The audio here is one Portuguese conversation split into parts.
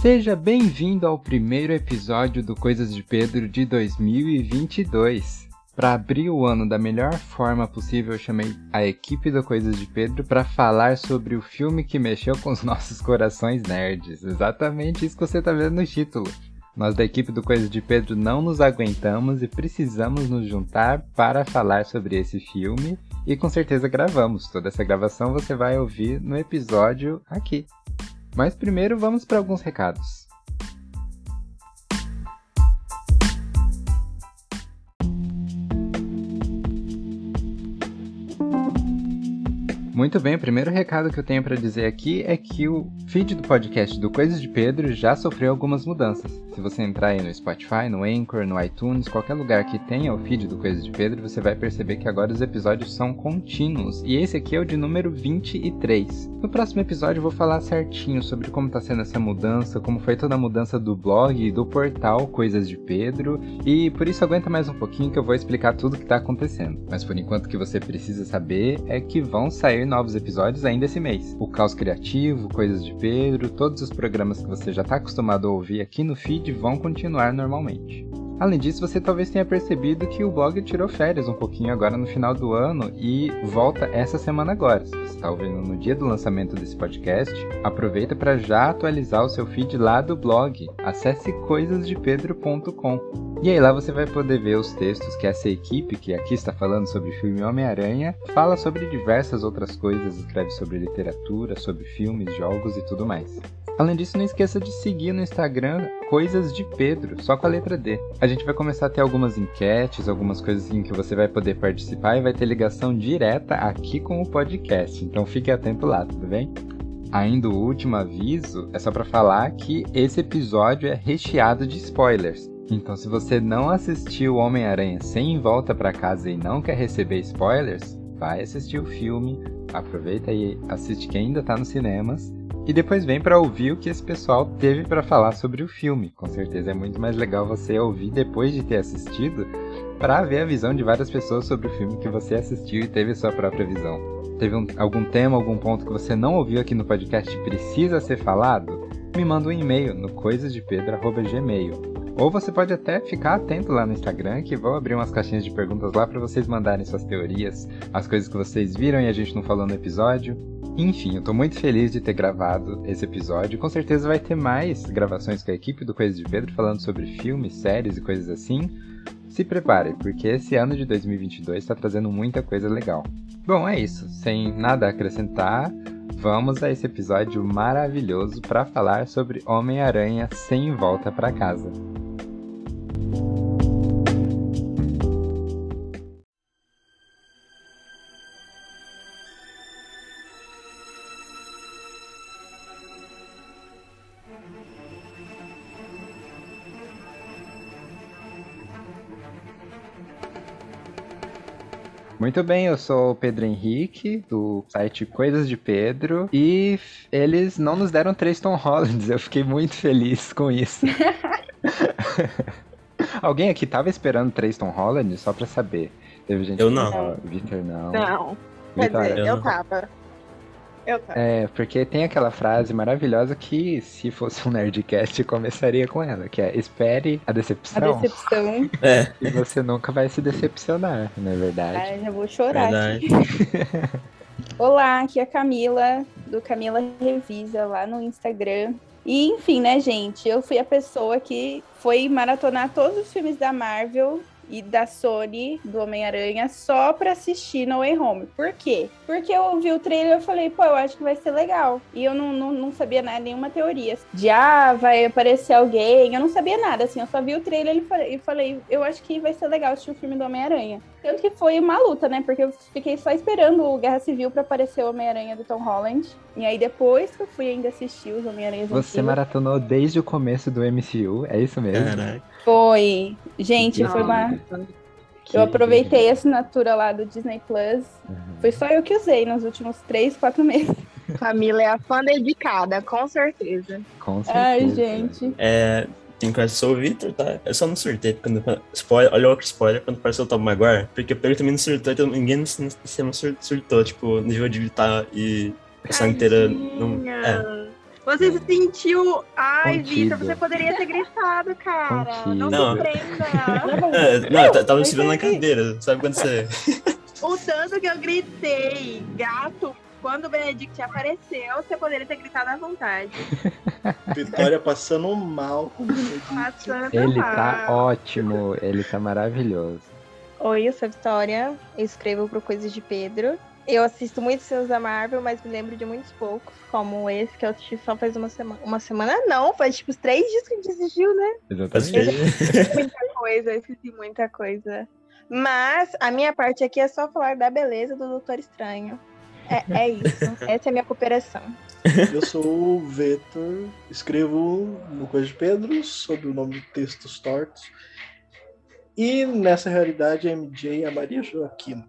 Seja bem-vindo ao primeiro episódio do Coisas de Pedro de 2022. Para abrir o ano da melhor forma possível, eu chamei a equipe do Coisas de Pedro para falar sobre o filme que mexeu com os nossos corações nerds. Exatamente isso que você está vendo no título. Nós da equipe do Coisas de Pedro não nos aguentamos e precisamos nos juntar para falar sobre esse filme e com certeza gravamos. Toda essa gravação você vai ouvir no episódio aqui. Mas primeiro vamos para alguns recados. Muito bem, o primeiro recado que eu tenho para dizer aqui é que o feed do podcast do Coisas de Pedro já sofreu algumas mudanças. Se você entrar aí no Spotify, no Anchor, no iTunes, qualquer lugar que tenha o feed do Coisas de Pedro, você vai perceber que agora os episódios são contínuos. E esse aqui é o de número 23. No próximo episódio eu vou falar certinho sobre como está sendo essa mudança, como foi toda a mudança do blog e do portal Coisas de Pedro. E por isso aguenta mais um pouquinho que eu vou explicar tudo o que está acontecendo. Mas por enquanto o que você precisa saber é que vão sair novos episódios ainda esse mês. O Caos Criativo, Coisas de Pedro, todos os programas que você já está acostumado a ouvir aqui no feed vão continuar normalmente. Além disso, você talvez tenha percebido que o blog tirou férias um pouquinho agora no final do ano e volta essa semana agora. Se você está ouvindo no dia do lançamento desse podcast, aproveita para já atualizar o seu feed lá do blog. Acesse coisasdepedro.com. E aí lá você vai poder ver os textos que essa equipe, que aqui está falando sobre filme Homem-Aranha, fala sobre diversas outras coisas, escreve sobre literatura, sobre filmes, jogos e tudo mais. Além disso, não esqueça de seguir no Instagram Coisas de Pedro, só com a letra D. A gente vai começar a ter algumas enquetes, algumas coisas em que você vai poder participar e vai ter ligação direta aqui com o podcast. Então fique atento lá, tudo bem? Ainda o último aviso é só para falar que esse episódio é recheado de spoilers. Então, se você não assistiu Homem-Aranha sem volta para casa e não quer receber spoilers, vai assistir o filme, aproveita e assiste que ainda tá nos cinemas e depois vem para ouvir o que esse pessoal teve para falar sobre o filme. Com certeza é muito mais legal você ouvir depois de ter assistido para ver a visão de várias pessoas sobre o filme que você assistiu e teve sua própria visão. Teve um, algum tema, algum ponto que você não ouviu aqui no podcast e precisa ser falado? Me manda um e-mail no coisasdepedro@gmail. Ou você pode até ficar atento lá no Instagram, que vou abrir umas caixinhas de perguntas lá para vocês mandarem suas teorias, as coisas que vocês viram e a gente não falou no episódio. Enfim, eu tô muito feliz de ter gravado esse episódio. Com certeza vai ter mais gravações com a equipe do Coisa de Pedro falando sobre filmes, séries e coisas assim. Se prepare, porque esse ano de 2022 está trazendo muita coisa legal. Bom, é isso. Sem nada a acrescentar, vamos a esse episódio maravilhoso para falar sobre Homem-Aranha sem volta para casa. Muito bem, eu sou o Pedro Henrique, do site Coisas de Pedro, e eles não nos deram três Tom Hollands, eu fiquei muito feliz com isso. Alguém aqui tava esperando três Tom Holland, só pra saber? Teve gente eu não. não. Victor não. Não. Quer dizer, eu, eu tava. Eu tava. É, porque tem aquela frase maravilhosa que, se fosse um Nerdcast, começaria com ela, que é espere a decepção. A decepção. É. E você nunca vai se decepcionar, não é verdade? Ai, já vou chorar verdade. aqui. Olá, aqui é a Camila, do Camila Revisa, lá no Instagram. E, enfim, né, gente? Eu fui a pessoa que foi maratonar todos os filmes da Marvel e da Sony, do Homem-Aranha, só pra assistir No Way Home. Por quê? Porque eu ouvi o trailer e falei, pô, eu acho que vai ser legal. E eu não, não, não sabia nada, nenhuma teoria. De, ah, vai aparecer alguém. Eu não sabia nada, assim. Eu só vi o trailer e falei, eu acho que vai ser legal assistir o filme do Homem-Aranha. Tanto que foi uma luta, né? Porque eu fiquei só esperando o Guerra Civil pra aparecer o Homem-Aranha do Tom Holland. E aí depois que eu fui ainda assistir os Homem-Aranhas Você maratonou desde o começo do MCU, é isso mesmo? Caraca. Foi. Gente, Não, foi uma. Eu aproveitei a assinatura lá do Disney Plus. Uhum. Foi só eu que usei nos últimos três, quatro meses. Camila é a fã dedicada, com certeza. Com certeza. Ai, gente. É, tem que sou o Victor, tá? Eu só não surtei quando. Spoiler, olha outro spoiler quando apareceu o Tom Maguire. Porque ele também não surtou, então ninguém no cinema surtou, tipo, nível de gritar e a sala inteira. Não, é. Você se sentiu. Ai. Vitor, você poderia ter gritado, cara. Não, Não. se prenda. É, não, eu tava me segurando na cadeira. Sabe quando você. o tanto que eu gritei, gato, quando o Benedict apareceu, você poderia ter gritado à vontade. Vitória passando mal com o Benedito. Passando Ele mal. tá ótimo, ele tá maravilhoso. Oi, eu sou a Vitória, eu escrevo pro Coisas de Pedro. Eu assisto muitos filmes da Marvel, mas me lembro de muitos poucos, como esse que eu assisti só faz uma semana. Uma semana não, faz tipo uns três dias que a gente assistiu, né? Exatamente. Muita coisa, eu esqueci muita coisa. Mas a minha parte aqui é só falar da beleza do Doutor Estranho. É, é isso. Essa é a minha cooperação. Eu sou o Vitor, escrevo no Coisa de Pedro, sob o nome de Textos Tortos. E nessa realidade, a MJ é a Maria Joaquina.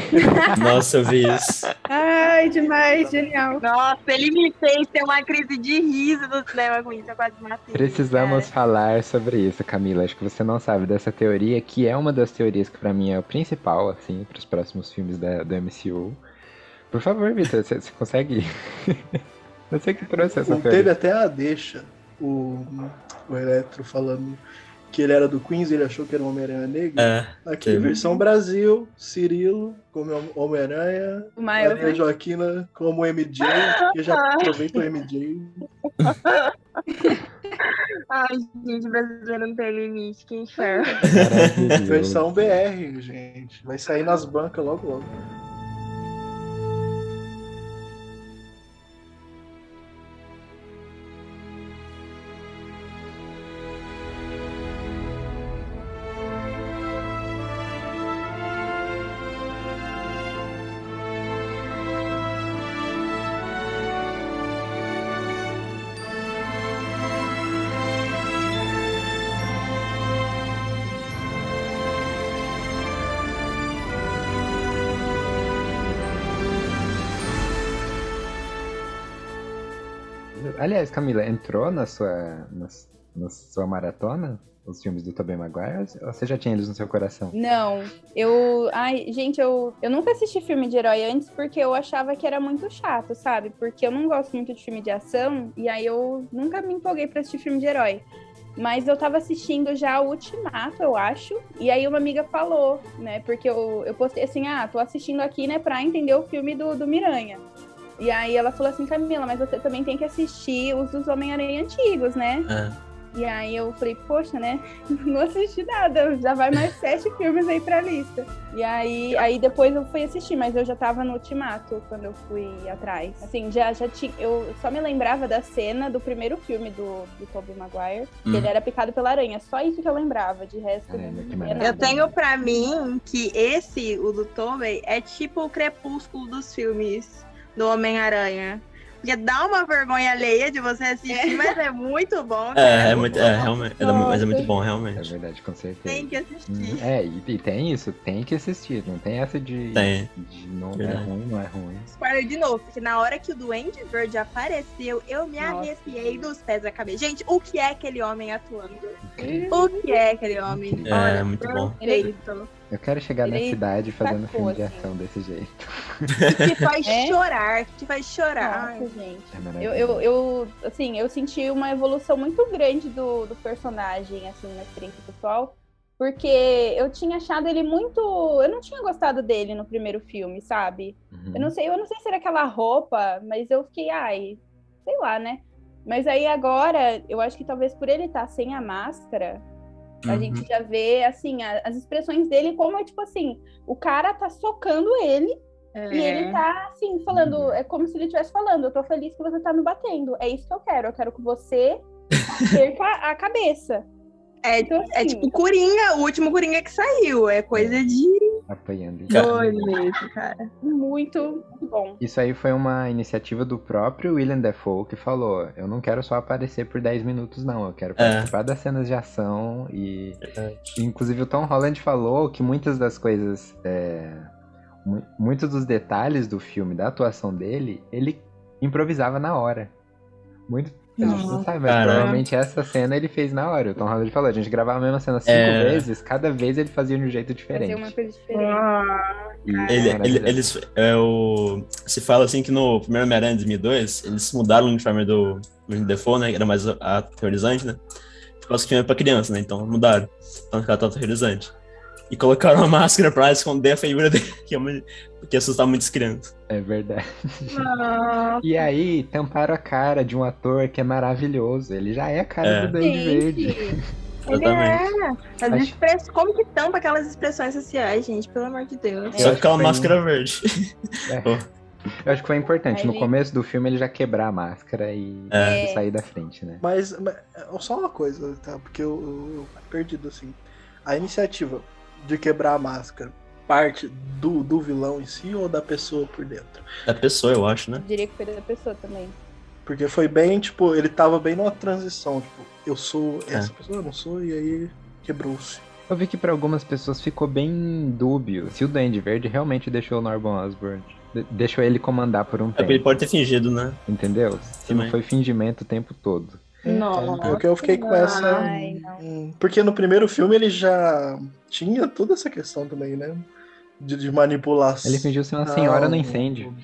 Nossa, eu vi isso. Ai, demais, genial. Nossa, ele me fez ter uma crise de riso do cinema com isso, eu quase matei. Precisamos cara. falar sobre isso, Camila. Acho que você não sabe dessa teoria, que é uma das teorias que pra mim é o principal, assim, pros próximos filmes da, do MCU. Por favor, Vitor, você, você consegue? você que trouxe essa Teve teoria. até a deixa, o, o Eletro falando que ele era do Queens e ele achou que era o Homem-Aranha Negro. É, Aqui, teve. versão Brasil, Cirilo como Homem-Aranha, O Miles, Maria? Joaquina como MJ, que já aproveita o MJ. Ai, gente, brasileiro não tem limite, que inferno. Versão BR, gente. Vai sair nas bancas logo logo. Aliás, Camila, entrou na sua, na, na sua maratona os filmes do Tobey Maguire? Ou você já tinha eles no seu coração? Não, eu. Ai, gente, eu, eu nunca assisti filme de herói antes porque eu achava que era muito chato, sabe? Porque eu não gosto muito de filme de ação e aí eu nunca me empolguei pra assistir filme de herói. Mas eu tava assistindo já o Ultimato, eu acho. E aí uma amiga falou, né? Porque eu, eu postei assim, ah, tô assistindo aqui, né, pra entender o filme do, do Miranha. E aí ela falou assim, Camila, mas você também tem que assistir os dos Homem-Aranha antigos, né? é. E aí eu falei, poxa, né? Não assisti nada, já vai mais sete filmes aí pra lista. E aí, aí depois eu fui assistir, mas eu já tava no Ultimato quando eu fui atrás. Assim, já, já tinha. Eu só me lembrava da cena do primeiro filme do, do Tobey Maguire, que Hum. ele era picado pela aranha. Só isso que eu lembrava, de resto. Nada. Eu tenho pra mim que esse, o do Tobey, é tipo o crepúsculo dos filmes do Homem-Aranha. Porque dá uma vergonha alheia de você assistir, mas é muito bom. É, é muito, é, realmente, é, mas é muito bom, É realmente. verdade, com certeza. Tem que assistir. Uhum. É, e, e tem isso, tem que assistir. Não tem essa de, Tem. de não é ruim, não é ruim. Spoiler de novo, porque na hora que o Duende Verde apareceu, eu me Nossa. arrepiei dos pés da cabeça. Gente, o que é aquele homem atuando? O que é aquele homem? É, Olha, muito bom. perfeito. Eu quero chegar na Ele cidade fazendo sacou, filme de assim. ação desse jeito. Que te faz É? chorar, que te faz chorar. Nossa, gente. É Eu, eu, eu, assim, eu senti uma evolução muito grande do, do personagem, assim, na experiência pessoal. Porque eu tinha achado ele muito. Eu não tinha gostado dele no primeiro filme, sabe? Uhum. Eu não sei, eu não sei se era aquela roupa, mas eu fiquei, ai, sei lá, né? Mas aí agora, eu acho que talvez por ele estar sem a máscara, a Uhum. gente já vê, assim, a- as expressões dele como é tipo assim, o cara tá socando ele É. e ele tá, assim, falando, é como se ele estivesse falando, eu tô feliz que você tá me batendo, é isso que eu quero, eu quero que você perca a cabeça. É, Então, é assim, tipo Coringa, o último Coringa que saiu. É coisa de. Cara. doido mesmo, cara. muito, muito bom. Isso aí foi uma iniciativa do próprio William Dafoe que falou: Eu não quero só aparecer por 10 minutos, não. Eu quero participar das cenas de ação. E, Verdade. inclusive, o Tom Holland falou que muitas das coisas. é, mu- muitos dos detalhes do filme, da atuação dele, ele improvisava na hora. Muito, A gente não sabe, mas Caramba. provavelmente essa cena ele fez na hora. O Tom Holland falou, a gente gravava a mesma cena cinco É. vezes, cada vez ele fazia de um jeito diferente. Fazer uma coisa diferente. Ah, Ele, ele, eles, é, o, se fala assim que no primeiro Homem-Aranha de 2002, eles mudaram o uniforme do Willem Dafoe, né? Que era mais aterrorizante, né? Por causa que o filme é pra criança, né? Então mudaram. Então ficar tão aterrorizante. E colocaram uma máscara pra esconder a feiura dele, que é uma- porque assustava muitas crianças. É verdade. não. E aí, tamparam a cara de um ator que é maravilhoso. Ele já é a cara É. do Duende Verde. Exatamente. é. As Acho- express... Como que tampa aquelas expressões sociais, gente? Pelo amor de Deus. Eu Só aquela que foi- máscara verde. Eu acho que foi importante. Aí No começo do filme ele já quebrar a máscara e, É. sair da frente, né? Mas, mas, é só uma coisa, tá? Porque eu, eu, eu perdido assim. A iniciativa de quebrar a máscara parte do, do vilão em si ou da pessoa por dentro? Da pessoa, eu acho, né? diria que foi da pessoa também. Porque foi bem, tipo, ele tava bem numa transição, tipo, eu sou essa É. pessoa, eu não sou, e aí quebrou-se. Eu vi que pra algumas pessoas ficou bem dúbio se o Duende Verde realmente deixou o Norman Osborn. de- deixou ele comandar por um É porque ele tempo, pode ter fingido, né? entendeu? Se não foi fingimento o tempo todo. Nossa. É o que eu fiquei com essa. Ai. Hum, Porque no primeiro filme ele já tinha toda essa questão também, né? De, de manipulação. Ele fingiu ser uma senhora no incêndio.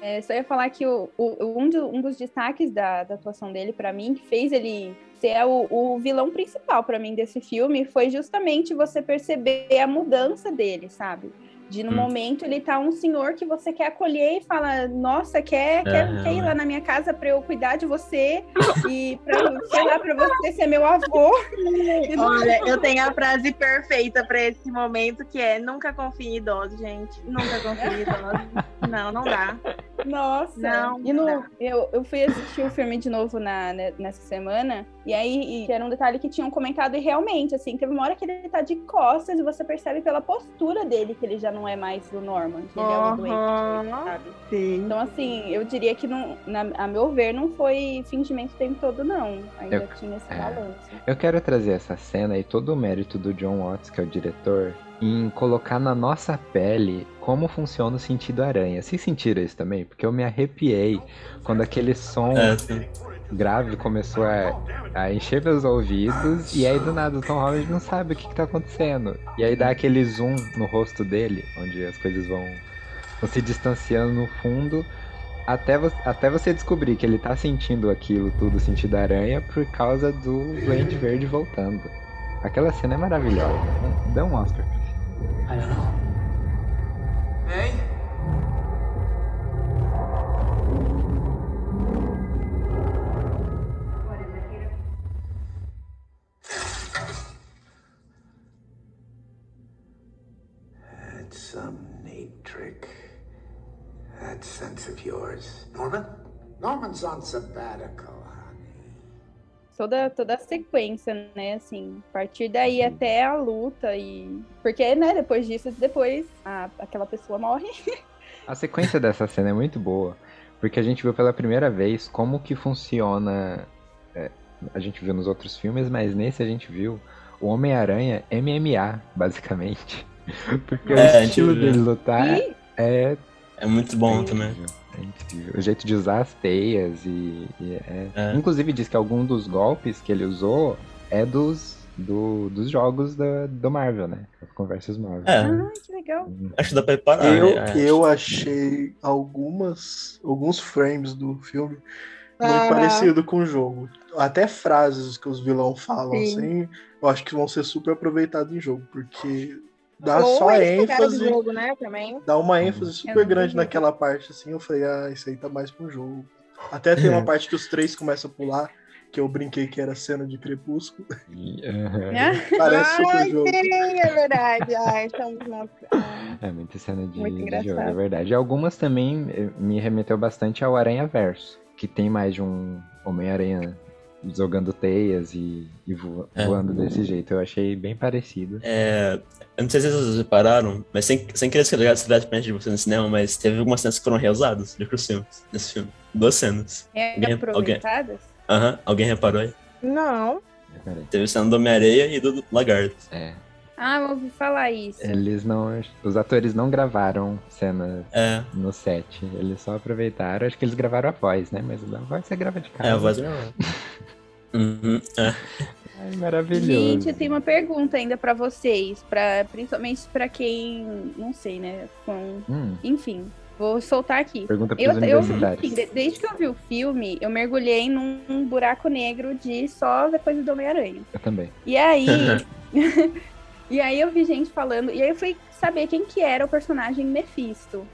É, só ia falar que o, o- um, do- um dos destaques da, da atuação dele, pra mim, que fez ele ser o, o vilão principal pra mim desse filme, foi justamente você perceber a mudança dele, sabe? De no Hum. momento ele tá um senhor que você quer acolher e fala, nossa, quer, quer, É, quer ir é. lá na minha casa pra eu cuidar de você e pra, sei lá, pra você ser meu avô. Olha, eu tenho a frase perfeita pra esse momento, que é nunca confie em idosos, gente. Nunca confie em idosos. Não, não dá. Nossa! Não, e no, não. eu, eu fui assistir o filme de novo na, ne- nessa semana, e aí e era um detalhe que tinham comentado, e realmente, assim, teve uma hora que ele tá de costas e você percebe pela postura dele que ele já não é mais o Norman, que ele é o doente, sabe? Sim. Então, assim, eu diria que, não, na, a meu ver, não foi fingimento o tempo todo, não. Ainda Eu- tinha esse é. balanço. Eu quero trazer essa cena e todo o mérito do John Watts, que é o diretor, em colocar na nossa pele como funciona o sentido aranha. Vocês sentiram isso também? Porque eu me arrepiei quando aquele som É, sim. Grave começou a, a encher meus ouvidos e aí do nada o Tom Holland não sabe o que, que tá acontecendo. E aí dá aquele zoom no rosto dele, onde as coisas vão, vão se distanciando no fundo. Até, vo- até você descobrir que ele tá sentindo aquilo tudo, sentido aranha, por causa do Duende Verde voltando. Aquela cena é maravilhosa. Dá um Oscar. I don't know. Hey? On sabbatical, honey. Toda, toda a sequência, né, assim, a partir daí até a luta e... Porque, né, depois disso, depois a, aquela pessoa morre. A sequência dessa cena é muito boa, porque a gente viu pela primeira vez como que funciona. é, a gente viu nos outros filmes, mas nesse a gente viu o Homem-Aranha MMA, basicamente. Porque É, o estilo dele lutar E é É muito bom também. Incrível, É incrível. O jeito de usar as teias e, e é... É. Inclusive diz que algum dos golpes que ele usou é dos, do- dos jogos da, do Marvel, né? As conversas Marvel. É, Ah, que legal. acho que dá pra reparar. Eu, né? eu achei algumas, alguns frames do filme muito Ah. parecido com o jogo. Até frases que os vilão falam, Sim. assim, eu acho que vão ser super aproveitados em jogo, porque dá Ou só ênfase, jogo, né, também. dá uma ênfase super grande naquela parte, assim, eu falei, ah, isso aí tá mais pro jogo. Até tem É. uma parte que os três começam a pular, que eu brinquei que era cena de crepúsculo. Parece super Ai, jogo. sim, é verdade. Ai, estamos na... Ah, É muita cena de, Muito de jogo, é verdade. E algumas também eh, me remeteu bastante ao Aranha Verso, que tem mais de um Homem-Aranha jogando teias e, e vo- É. voando desse jeito. Eu achei bem parecido. É, eu não sei se vocês repararam, mas sem, sem querer escrever diretamente de você no cinema, mas teve algumas cenas que foram reusadas de outros filmes nesse filme. Duas cenas. É, Alguém- aproveitadas? Aham, alguém reparou aí? Não. Peraí. Teve cena do Homem-Areia e do Lagarto. É. Ah, eu ouvi falar isso. Eles não. Os atores não gravaram cenas É, no set. Eles só aproveitaram. Acho que eles gravaram a voz, né? Mas a voz você grava de casa. é a voz. Uhum, é. Ai, maravilhoso. Gente, eu tenho uma pergunta ainda pra vocês, para principalmente pra quem, não sei, né, com, Hum, enfim, vou soltar aqui. pergunta pros Eu, eu universitários. enfim, de- desde que eu vi o filme, eu mergulhei num buraco negro de só ver coisa do Homem-Aranha. Eu também. E aí, e aí eu vi gente falando, e aí eu fui saber quem que era o personagem Mephisto.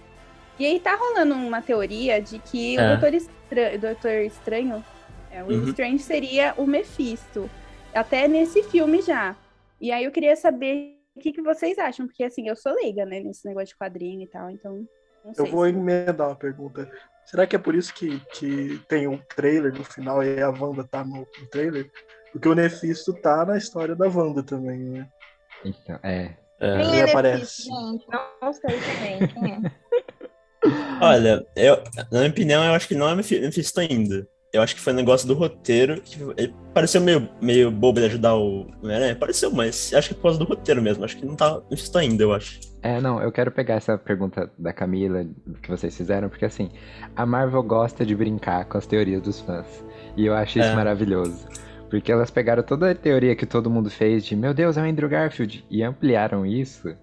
E aí tá rolando uma teoria de que o É. Doutor, Estra- Doutor Estranho, é, o Uhum. Strange seria o Mephisto. Até nesse filme já. E aí eu queria saber o que, que vocês acham, porque assim, eu sou leiga, né, nesse negócio de quadrinho e tal, então. Não sei Eu vou se- emendar uma pergunta. Será que é por isso que, que tem um trailer no final e a Wanda tá no, no trailer? Porque o Nefisto tá na história da Wanda também, né? Então, é. É. Quem Ele é aparece. Gente? Não, não sei também. Quem é? Olha, eu, na minha opinião, eu acho que não é Mephi- Mephisto ainda. Eu acho que foi um negócio do roteiro. Que ele pareceu meio, meio bobo de ajudar o Homem-Aranha. Pareceu, mas acho que é por causa do roteiro mesmo. Acho que não tá Mephisto ainda, eu acho. É, não, eu quero pegar essa pergunta da Camila que vocês fizeram, porque assim, a Marvel gosta de brincar com as teorias dos fãs. E eu acho isso É. maravilhoso. Porque elas pegaram toda a teoria que todo mundo fez de meu Deus, é o Andrew Garfield, e ampliaram isso.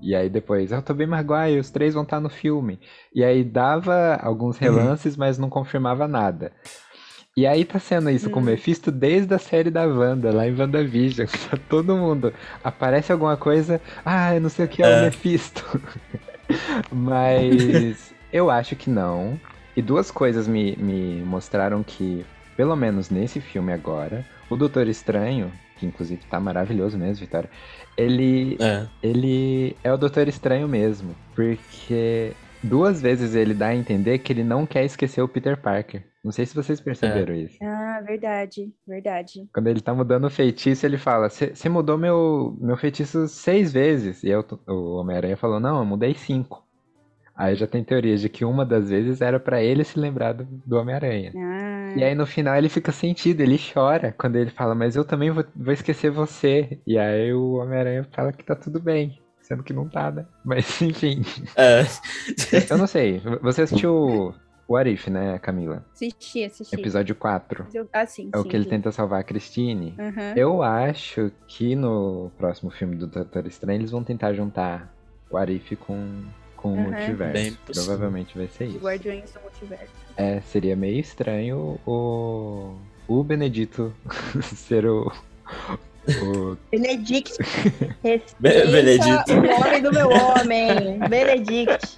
E aí depois, é o Tobey Maguire, os três vão estar no filme. E aí dava alguns relances, mas não confirmava nada. E aí tá sendo isso com o Hum. Mephisto desde a série da Wanda, lá em WandaVision. Tá todo mundo. Aparece alguma coisa, ah, eu não sei o que é, o É. Mephisto. Mas eu acho que não. E duas coisas me, me mostraram que, pelo menos nesse filme agora, o Doutor Estranho, que inclusive tá maravilhoso mesmo, Vitória, ele É. ele é o Doutor Estranho mesmo, porque duas vezes ele dá a entender que ele não quer esquecer o Peter Parker. Não sei se vocês perceberam isso. Ah, verdade, verdade. Quando ele tá mudando o feitiço, ele fala: Você mudou meu, meu feitiço seis vezes. E eu, o Homem-Aranha falou: Não, eu mudei cinco. Aí já tem teorias de que uma das vezes era pra ele se lembrar do, do Homem-Aranha. Ah, E aí no final ele fica sentido, ele chora quando ele fala, mas eu também vou, vou esquecer você. E aí o Homem-Aranha fala que tá tudo bem, sendo que não tá, né? Mas enfim, É. eu não sei. Você assistiu o Arif, né, Camila? assisti, assisti. Episódio 4. Eu- Ah, sim, É o sim, que ele sim. tenta salvar a Christine. Aham. Eu acho que no próximo filme do Doutor Estranho eles vão tentar juntar o Arif com, com o Aham. multiverso. Bem possível. Provavelmente vai ser isso. Guardiões do Multiverso. É, seria meio estranho o, o Benedito ser o, o Benedict. Be- Benedito. o nome do meu homem. Benedict.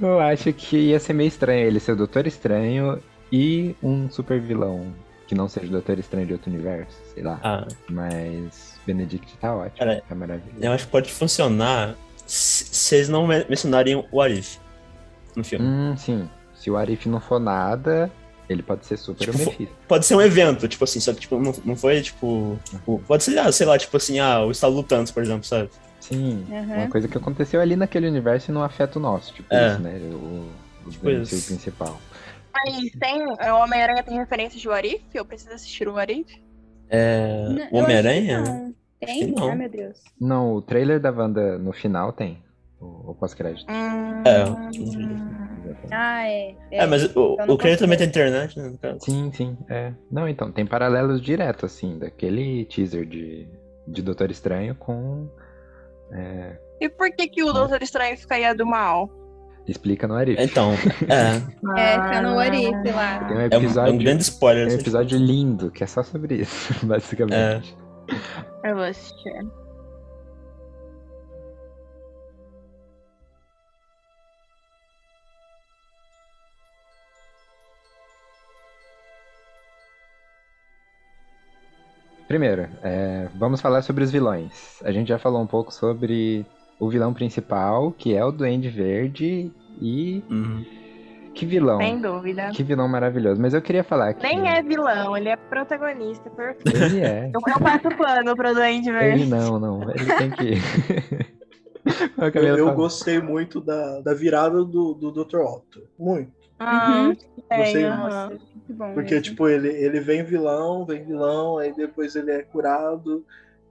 Eu acho que ia ser meio estranho ele ser o Doutor Estranho e um super vilão que não seja o Doutor Estranho de outro universo, sei lá. Ah, Mas Benedict tá ótimo, Cara, tá maravilhoso. eu acho que pode funcionar se eles não men- mencionarem o Arif no filme. Hum, sim. Se o Arif não for nada, ele pode ser super Tipo. Pode ser um evento, tipo assim, só que tipo, não, não foi, tipo, tipo, Pode ser, ah, sei lá, tipo assim, ah, o Estado Lutantes, por exemplo, sabe? Sim, Aham. uma coisa que aconteceu ali naquele universo e não afeta o nosso, tipo É. isso, né? O, o Tipo objetivo isso. principal. Mas tem. O Homem-Aranha tem referências de Warif? Eu preciso assistir o Warif? É, o Homem-Aranha? Tem? Não. Ai, meu Deus. Não, o trailer da Wanda no final tem. O, o pós-crédito. Hum, É. Ah, é. É, mas o, então não o trailer também tem internet, né? Sim, sim, é. Não, então, tem paralelos direto, assim, daquele teaser de, de Doutor Estranho com. é, E por que, que o Doutor Estranho ficaria do mal? Explica no Arif. Então, é. É, tá no Arif lá. Tem um É um, é episódio, um grande spoiler. tem um episódio lindo que é só sobre isso, basicamente. Eu vou assistir. Primeiro, é, vamos falar sobre os vilões. A gente já falou um pouco sobre o vilão principal, que é o Duende Verde, e Uhum. que vilão. Sem dúvida. Que vilão maravilhoso. Mas eu queria falar que. Nem é vilão, ele é protagonista, perfeito. Ele é. Eu, eu passo pano pro Duende Ele Verde. não, não. Ele tem que. Eu, eu gostei muito da, da virada do, do Dr. Otto. Muito. Ah, Uhum. Gostei sei, muito. aham. Muito bom. Porque, mesmo. tipo, ele, ele vem vilão, vem vilão, aí depois ele é curado.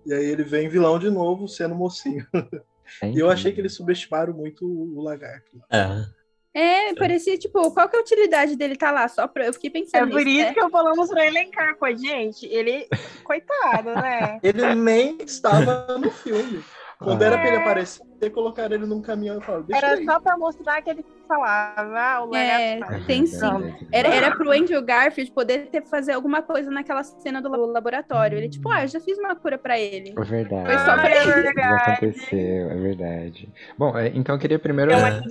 E aí ele vem vilão de novo, sendo mocinho. É E eu achei que eles subestimaram muito o lagarto. É. É, parecia, tipo, qual que é a utilidade dele tá lá? Só pra. Eu fiquei É pensando por nisso, isso né? que eu falamos pra elencar com a gente. Ele, coitado, né? Ele nem estava no filme. Quando Ah. era pra ele aparecer, colocaram ele num caminhão e falaram, deixa Era aí. só pra mostrar que ele falava, ah, o É, lagarto. tem sim. é. Era, era pro Andrew Garfield poder ter, fazer alguma coisa naquela cena do laboratório. Ele, tipo, ah, eu já fiz uma cura pra ele. É verdade. Foi só pra Ah, é ele. Verdade. aconteceu, é verdade. Bom, é, então eu queria primeiro Deu É.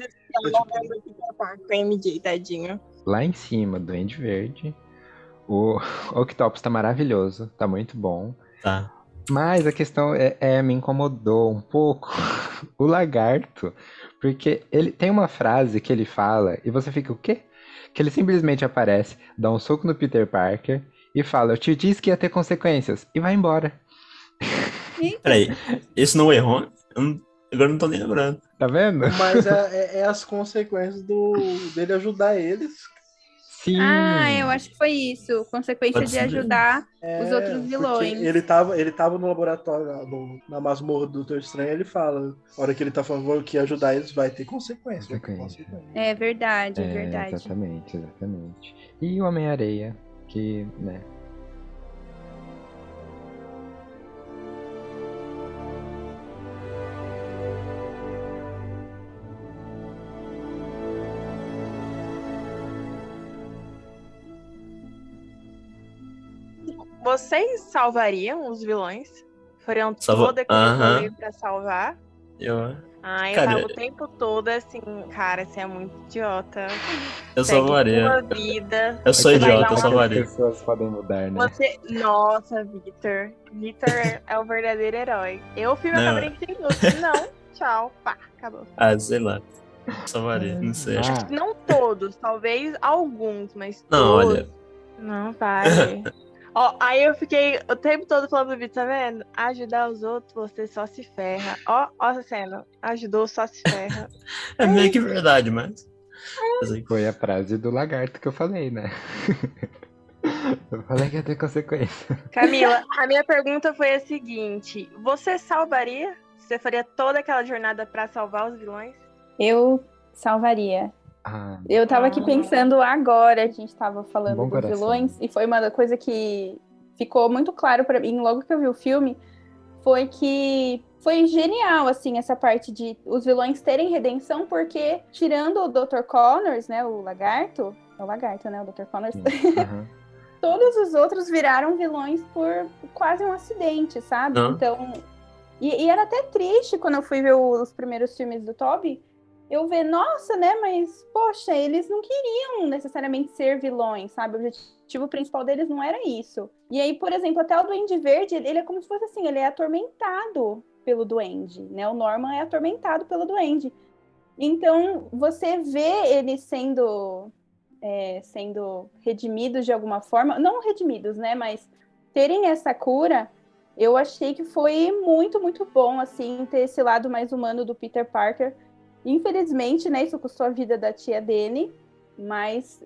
Parker com a MJ, tadinho. lá em cima do Duende Verde. O Octopus tá maravilhoso, tá muito bom. Tá. Mas a questão é, é, me incomodou um pouco o lagarto, porque ele tem uma frase que ele fala e você fica o quê? Que ele simplesmente aparece, dá um soco no Peter Parker e fala: Eu te disse que ia ter consequências e vai embora. Peraí, esse não errou? Eu não- agora eu não tô nem lembrando. Tá vendo? Mas é, é- é as consequências do, dele ajudar eles. Sim. Ah, eu acho que foi isso. Consequência Pode de ajudar. É, Os outros vilões. Ele tava, ele tava no laboratório, no- na masmorra do Doutor Estranho, ele fala, a hora que ele tá falando que ajudar eles vai ter consequência. vai ter Consequência. consequência. É verdade, é, É, verdade. exatamente, exatamente. E o Homem-Areia, que, né? Vocês salvariam os vilões? Fariam Salva- todo aquele Aham. rolê pra salvar? Eu, Ah, eu Cara, tava o tempo todo assim, cara, você é muito idiota. eu Segue salvaria. vida. Eu sou idiota, eu salvaria. As pessoas podem mudar, né? Você. Nossa, Victor. Victor é o verdadeiro herói. Eu acabei em 5 minutos. Não, tchau. Pá, acabou. Ah, sei lá. Salvaria, não sei. acho que- Ah, Não todos, talvez alguns, mas Não, todos. olha. Não, vale. Ó, aí eu fiquei o tempo todo falando pro Vitor, tá vendo? Ajudar os outros, você só se ferra. Ó, ó essa cena. Ajudou, só se ferra. É meio que verdade, mas. foi a frase do lagarto que eu falei, né? Eu falei que ia ter consequência. Camila, a minha pergunta foi a seguinte: você salvaria? Você faria toda aquela jornada pra salvar os vilões? Eu salvaria. Ah, Eu tava aqui Ah. pensando agora, a gente tava falando Bom dos coração. vilões, e foi uma coisa que ficou muito claro pra mim logo que eu vi o filme, foi que foi genial, assim, essa parte de os vilões terem redenção, porque tirando o Dr. Connors, né, o lagarto, é o lagarto, né, o Dr. Connors. Aham. todos os outros viraram vilões por quase um acidente, sabe? Aham. Então. E, e era até triste quando eu fui ver os primeiros filmes do Toby. Eu ver, nossa, né? Mas, poxa, eles não queriam necessariamente ser vilões, sabe? O objetivo principal deles não era isso. E aí, por exemplo, até o Duende Verde, ele é como se fosse assim, ele é atormentado pelo Duende, né? O Norman é atormentado pelo Duende. Então, você vê ele sendo é, sendo redimidos de alguma forma, não redimidos, né, mas terem essa cura, eu achei que foi muito, muito bom, assim, ter esse lado mais humano do Peter Parker. Infelizmente, né, isso custou a vida da tia dele, mas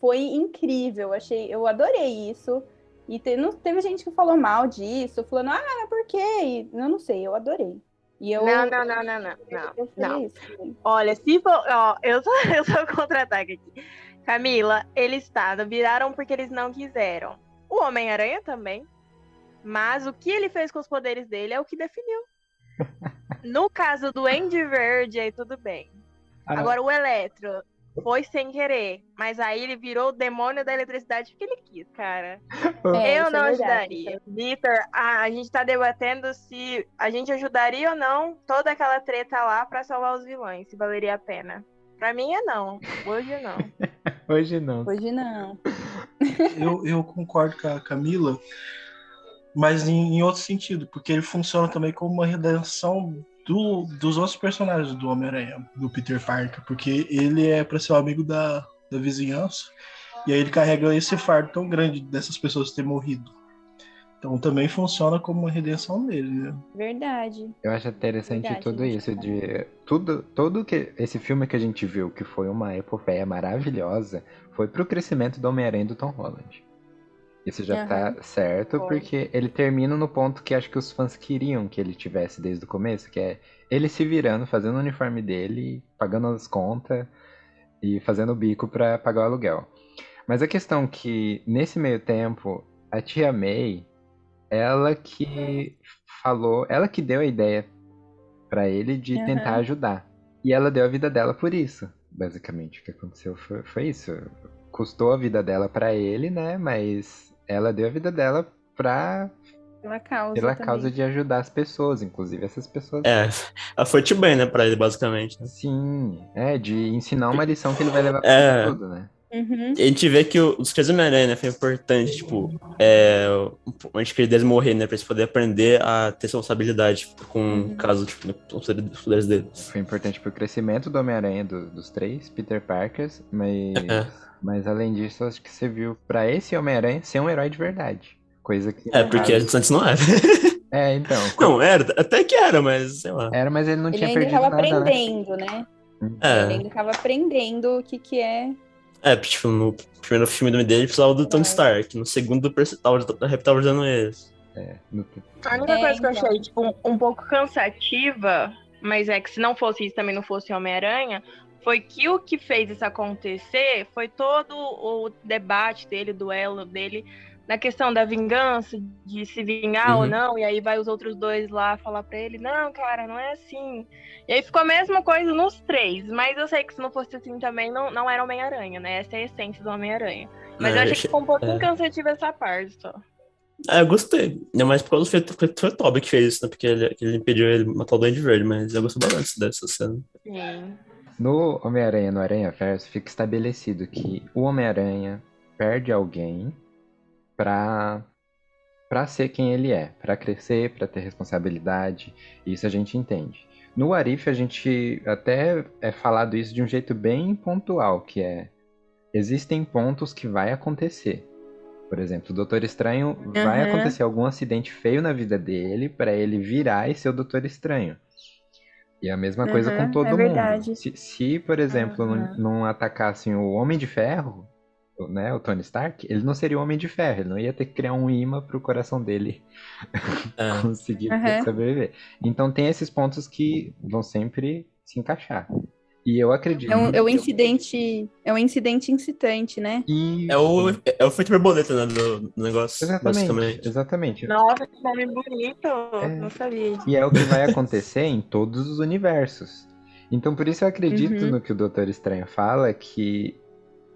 foi incrível, achei, eu adorei isso. E te- não- teve gente que falou mal disso, falando, ah, mas por quê? E, eu não sei, eu adorei. E eu, Não, não, não, não, não. não. eu não. isso. Olha, se for. Ó, eu sou, eu sou contra-ataque aqui. Camila, eles tá, viraram porque eles não quiseram. O Homem-Aranha também. Mas o que ele fez com os poderes dele é o que definiu. No caso do Andy Verde, aí tudo bem. Ah, Agora o Eletro foi sem querer. Mas aí ele virou o demônio da eletricidade porque ele quis, cara. É, eu isso não é ajudaria. Vitor, a, a gente tá debatendo se a gente ajudaria ou não toda aquela treta lá pra salvar os vilões, se valeria a pena. Pra mim é não. Hoje não. Hoje não. Hoje não. Eu, eu concordo com a Camila, mas em, em outro sentido, porque ele funciona também como uma redenção do- dos outros personagens do Homem-Aranha, do Peter Parker, porque ele é para ser o amigo da, da vizinhança, e aí ele carrega esse fardo tão grande dessas pessoas terem morrido. Então também funciona como uma redenção dele, né? Verdade. Eu acho interessante Verdade, tudo isso de tudo, todo que esse filme que a gente viu que foi uma epopeia maravilhosa, foi pro crescimento do Homem-Aranha e do Tom Holland. Isso já Aham. tá certo, Foi. porque ele termina no ponto que acho que os fãs queriam que ele tivesse desde o começo, que é ele se virando, fazendo o uniforme dele, pagando as contas e fazendo o bico pra pagar o aluguel. Mas a questão é que, nesse meio tempo, a tia May, ela que falou, ela que deu a ideia pra ele de Aham. tentar ajudar. E ela deu a vida dela por isso, basicamente. O que aconteceu foi, foi isso. Custou a vida dela pra ele, né? Mas ela deu a vida dela pra, Pela causa. pela também. causa de ajudar as pessoas, inclusive essas pessoas. É, ela foi bem, né, pra ele, basicamente. né? Sim, é, de ensinar uma lição que ele vai levar pra É. toda, né? Uhum. E a gente vê que o- os três Homem-Aranha, né, foi importante, tipo, é, a gente queria deles morrer, né, pra eles poderem aprender a ter responsabilidade com Uhum. o caso, tipo, com os poderes deles. Foi importante pro crescimento do Homem-Aranha do- dos três, Peter Parkers, mas, É. mas além disso, acho que serviu pra esse Homem-Aranha ser um herói de verdade. Coisa que. É, porque antes não era. É, então. Não, era, até que era, mas sei lá. Era, mas ele não Ele tinha ainda perdido estava nada, né? aprendendo, né? Ele É, ainda estava aprendendo o que, que é. É, tipo, no primeiro filme do dele precisava do Tony É. Stark, no segundo tava, tava, tava ajudando eles. É, no- A única É, coisa que eu então. achei, tipo, um, um pouco cansativa, mas é que se não fosse isso, também não fosse Homem-Aranha, foi que o que fez isso acontecer foi todo o debate dele, o duelo dele, na questão da vingança, de se vingar ou Uhum. não, e aí vai os outros dois lá falar pra ele, não, cara, não é assim. E aí ficou a mesma coisa nos três, mas eu sei que se não fosse assim também, não, não era Homem-Aranha, né? Essa é a essência do Homem-Aranha. Mas É, eu achei que ficou um pouquinho é. cansativa essa parte só. É, eu gostei. Ainda mais por causa do foi, foi, o Toby que fez isso, né? Porque ele, que ele impediu ele matar o Duende Verde, mas eu gostei bastante dessa cena. Sim. No Homem-Aranha, no Aranha Verso, fica estabelecido que o Homem-Aranha perde alguém pra, pra ser quem ele é, pra crescer, pra ter responsabilidade. Isso a gente entende. No Arif, a gente até é falado isso de um jeito bem pontual, que é existem pontos que vai acontecer. Por exemplo, o Doutor Estranho vai Aham. acontecer algum acidente feio na vida dele pra ele virar e ser o Doutor Estranho. E a mesma coisa Aham, com todo é mundo. Se, se, por exemplo, não, Aham. não atacassem o Homem de Ferro, né, o Tony Stark, ele não seria o Homem de Ferro, ele não ia ter que criar um imã pro coração dele É. conseguir Aham. sobreviver. Então tem esses pontos que vão sempre se encaixar. E eu acredito. É um, é um incidente. É um incidente incitante, né? E... É o, é o efeito borboleta, né? Do, do negócio. Exatamente, Basicamente. exatamente. Nossa, que nome bonito! É. Não sabia. E é o que vai acontecer em todos os universos. Então por isso eu acredito Uhum. no que o Doutor Estranho fala, que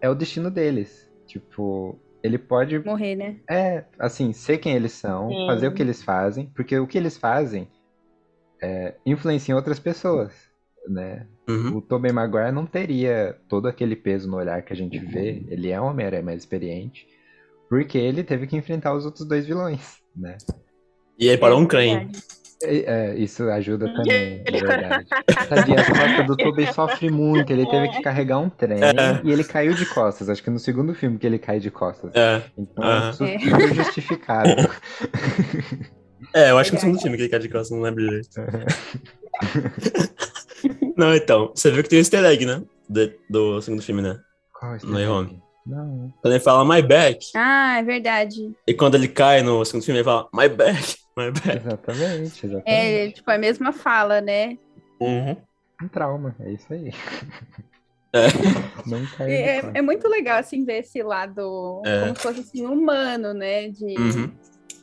é o destino deles. Tipo, ele pode Morrer, né? É, assim, ser quem eles são, Sim. fazer o que eles fazem, porque o que eles fazem é, influencia em outras pessoas, né? Uhum. O Tobey Maguire não teria todo aquele peso no olhar que a gente vê, ele é um Homem-Aranha mais experiente, porque ele teve que enfrentar os outros dois vilões, né? E aí parou um creme. E- é, isso ajuda também, é verdade. Tadinha, as costas do Tobey sofre muito, ele teve que carregar um trem É. e ele caiu de costas, acho que no segundo filme que ele cai de costas. É. Então, Aham. isso É. super justificado. É, eu acho que no segundo filme que ele cai de costas, não lembro direito. não, então, você viu que tem um easter egg, né? Do, do segundo filme, né? Qual esse No Way detalhe? Home. Não. Quando ele fala my back, Ah, é verdade. e quando ele cai no segundo filme, ele fala my back, my back. Exatamente, exatamente. É, tipo, a mesma fala, né? Uhum. Um trauma, é isso aí. É. Não caiu É, é muito legal, assim, ver esse lado É. como se fosse, assim, humano, né? De... Uhum.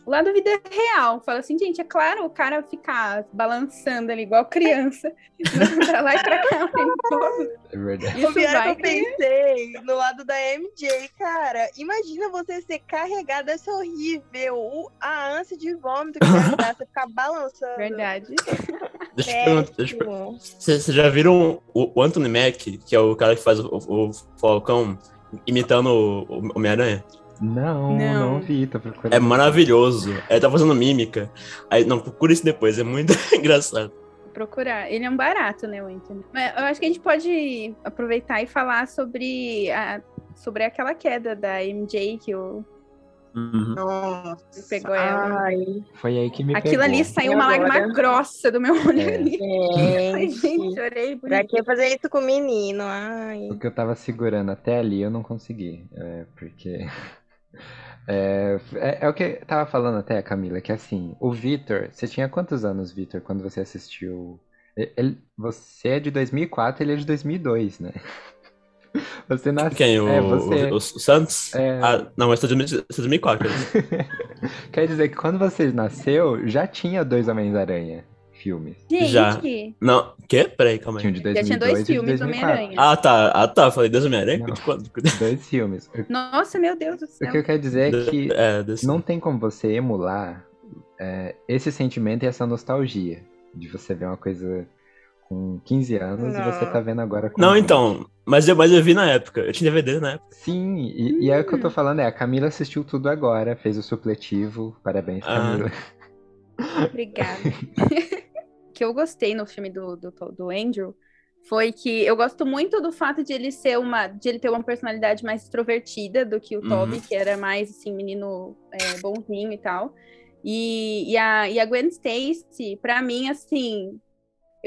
O lado da vida real. Fala assim, gente, é claro o cara ficar balançando ali igual criança, pra lá e pra cá. É verdade. Isso o pior é vai que eu pensei no lado da MJ, cara. Imagina você ser carregada, ser horrível. A ânsia de vômito que deve dar, você ficar balançando. Verdade. Deixa eu perguntar. Deixa eu. Vocês já viram o, o Anthony Mack, que é o cara que faz o, o Falcão, imitando o, o Homem-Aranha? Não, não, Não. vi, tô procurando. É maravilhoso. Ele tá fazendo mímica. Aí, não, procura isso depois, é muito engraçado. Procurar. Ele é um barato, né, o Anthony? Mas eu acho que a gente pode aproveitar e falar sobre, a, sobre aquela queda da MJ que o Uhum. Nossa. pegou ela. Ai, Foi aí que me Aquilo pegou. ali saiu E uma agora? lágrima grossa do meu olho É. ali. Ai, gente, gente. chorei por Pra que fazer isso com o menino? Ai. O que eu tava segurando até ali eu não consegui. É, porque É, é, é o que eu tava falando até, Camila, que assim, o Vitor, você tinha quantos anos, Vitor, quando você assistiu? Ele- você é de 2004, ele é de 2002, né? Você nasceu. Quem? O, é, você... o, o Santos? É. Ah, não, mas tá de 2004. Quer dizer que quando você nasceu, já tinha dois Homens-Aranha filmes. Gente, Já. Não, quê? Peraí, calma Tinha um aí. de 2002 já tinha dois filmes do 2004. Homem-Aranha. Ah, tá. Ah, tá. Falei Deus Homem-Aranha? Não. De quando? Dois filmes. O Nossa, meu Deus do o céu. que eu quero dizer é que É, não tem como você emular é, esse sentimento e essa nostalgia de você ver uma coisa com 15 anos e você Não. tá vendo agora com Não, 20. então. Mas eu, mas eu vi na época. Eu tinha DVD na época. Sim, e, e é o que eu tô falando, é, a Camila assistiu tudo agora, fez o supletivo, parabéns, Ah. Camila. Obrigada. Que eu gostei no filme do, do, do Andrew foi que eu gosto muito do fato de ele ser uma. de ele ter uma personalidade mais extrovertida do que o Uhum. Toby, que era mais assim, menino é, bonzinho e tal. E, e, a, e a Gwen Stacy, pra mim, assim,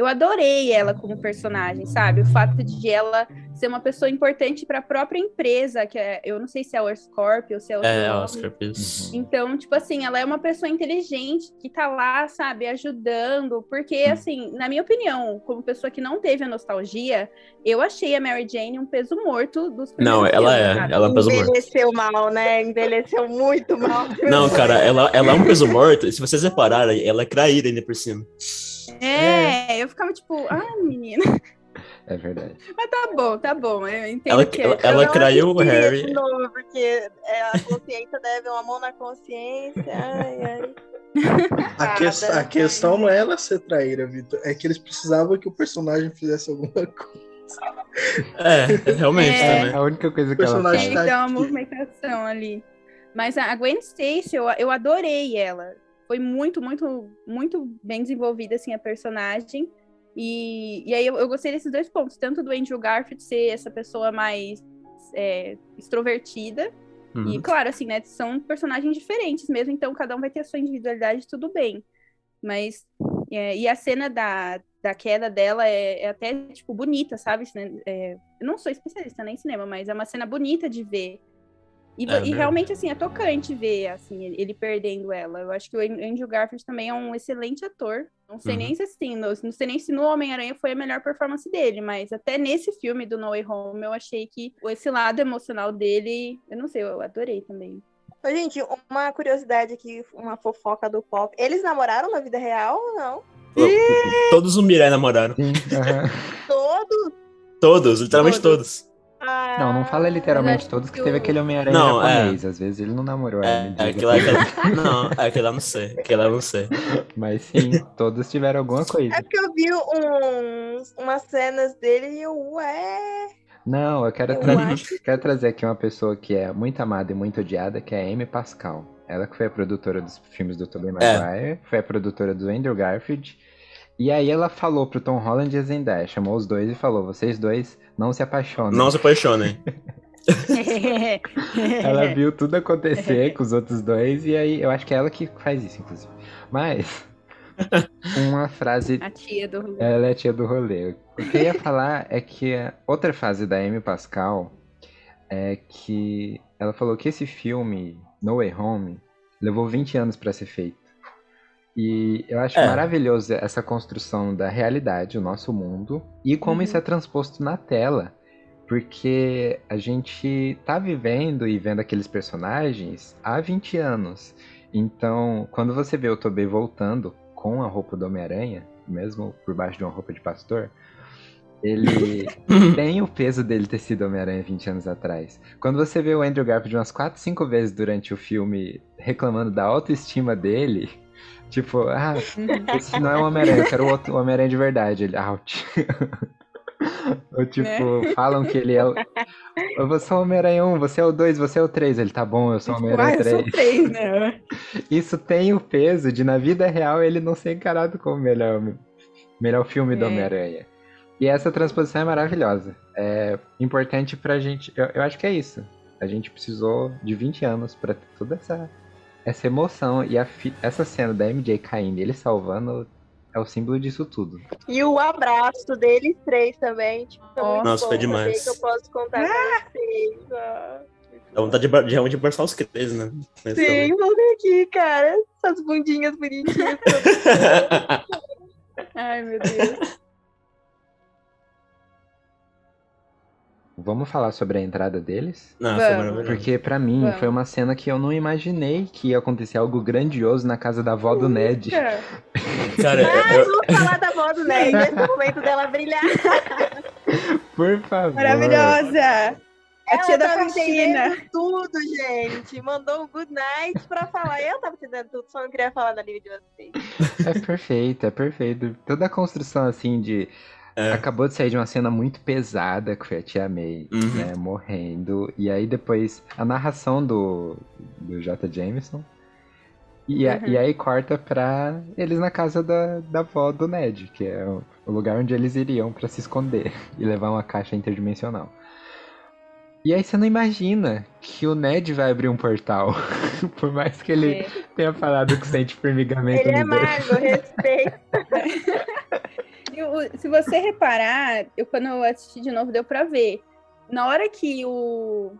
eu adorei ela como personagem, sabe? O fato de ela ser uma pessoa importante para a própria empresa, que é, eu não sei se é o Oscorp ou se é o É, nome. Oscar, isso. Então, tipo assim, ela é uma pessoa inteligente que tá lá, sabe, ajudando. Porque, assim, na minha opinião, como pessoa que não teve a nostalgia, eu achei a Mary Jane um peso morto dos Não, ela é. sabe? Ela é um peso morto. Envelheceu mal, né? Envelheceu muito mal. Não, cara, ela, ela é um peso morto. Se vocês repararem, ela é traíra ainda por cima. É, eu ficava tipo, ah, menina. É verdade. Mas tá bom, tá bom. Eu entendo Ela, que ela, é. ela traiu o Harry. De novo, porque é, a consciência deve uma mão na consciência. Ai, ai. A, Nada, que- a questão não é ela ser traíra, Vitor. É que eles precisavam que o personagem fizesse alguma coisa. É, realmente É. também. A única coisa que ela Personagem Tem faz. que dar uma aqui. movimentação ali. Mas a a Gwen Stacy, eu, eu adorei ela. Foi muito, muito, muito bem desenvolvida, assim, a personagem. E, e aí eu, eu gostei desses dois pontos. Tanto do Andrew Garfield ser essa pessoa mais é, extrovertida. E, Uhum. claro, assim, né, são personagens diferentes mesmo. Então, cada um vai ter a sua individualidade, tudo bem. Mas... é, e a cena da, da queda dela é, é até, tipo, bonita, sabe? Assim, é, eu não sou especialista nem em cinema, mas é uma cena bonita de ver. E, É e realmente, assim, é tocante ver, assim, ele perdendo ela. Eu acho que o An- Andrew Garfield também é um excelente ator. Não sei Uhum. nem se, assim, no- não sei nem se no Homem-Aranha foi a melhor performance dele, mas até nesse filme do No Way Home, eu achei que esse lado emocional dele, eu não sei, eu adorei também. Gente, uma curiosidade aqui, uma fofoca do pop. Eles namoraram na vida real ou não? Todos os Mirai namoraram. Aham. Todos? Todos, literalmente todos. Ah, Não, não fala literalmente acho todos, que que teve o- aquele Homem-Aranha é. japonês. Às vezes ele não namorou a É, Amy é Diga. aquilo lá, aquilo- não, é aquilo lá eu não sei. Aquilo eu não sei. Mas sim, todos tiveram alguma coisa. É porque eu vi uns, umas cenas dele e eu, ué. Não, eu quero, Eu tra- acho quero trazer aqui uma pessoa que é muito amada e muito odiada, que é a Amy Pascal. Ela que foi a produtora dos filmes do Tobey É. Maguire, foi a produtora do Andrew Garfield. E aí ela falou pro Tom Holland e a Zendaya, chamou os dois e falou, vocês dois não se apaixonem. Não se apaixonem. Ela viu tudo acontecer com os outros dois e aí eu acho que é ela que faz isso, inclusive. Mas uma frase A tia do ela é a tia do rolê. O que eu ia falar é que a outra fase da Amy Pascal é que ela falou que esse filme, No Way Home, levou 20 anos pra ser feito. E eu acho É. maravilhoso essa construção da realidade, o nosso mundo, e como Uhum. isso é transposto na tela. Porque a gente tá vivendo e vendo aqueles personagens há 20 anos. Então, quando você vê o Tobey voltando com a roupa do Homem-Aranha, mesmo por baixo de uma roupa de pastor, ele tem o peso dele ter sido Homem-Aranha 20 anos atrás. Quando você vê o Andrew Garfield umas 4, 5 vezes durante o filme reclamando da autoestima dele, tipo, ah, Uhum. esse não é o Homem-Aranha, eu quero o outro Homem-Aranha de verdade. Ele, out. Ou tipo, Né? falam que ele é o. Eu sou o Homem-Aranha 1, você é o 2, você é o 3. Ele tá bom, eu sou o Ah, Homem-Aranha eu 3. sou três, né? Isso tem o peso de, na vida real, ele não ser encarado como o melhor, melhor filme do É. Homem-Aranha. E essa transposição é maravilhosa. É importante pra gente. Eu, eu acho que é isso. A gente precisou de 20 anos pra ter toda essa, essa emoção. E a fi- essa cena da MJ caindo e ele salvando é o símbolo disso tudo. E o abraço deles três também. Tipo, muito Nossa, foi demais. Que eu posso contar com vocês. ah. Dá vontade de, realmente abraçar os três, né? Mas Sim, vou ver aqui, cara. Essas bundinhas bonitinhas. Ai, meu Deus. Vamos falar sobre a entrada deles? Não, foi Vamos. Porque pra mim Vamos. foi uma cena que eu não imaginei que ia acontecer algo grandioso na casa da avó do Ned. Cara, Ah, eu, vamos falar da avó do Ned, esse momento dela brilhar. Por favor. maravilhosa! A tia Ela da faxina. tudo, gente. Mandou um good night pra falar. Eu tava entendendo tudo, só não queria falar da livro de vocês. É perfeito, é perfeito. Toda a construção assim de. É. Acabou de sair de uma cena muito pesada que foi a tia May, Uhum. né, morrendo. E aí depois a narração do, do J. Jameson. E, a- Uhum. e aí corta pra eles na casa da, da avó do Ned, que é o, o lugar onde eles iriam pra se esconder e levar uma caixa interdimensional. E aí você não imagina que o Ned vai abrir um portal. Por mais que ele É. tenha falado que sente formigamento Ele é mago, respeito. Se você reparar, eu quando eu assisti de novo deu pra ver. Na hora que o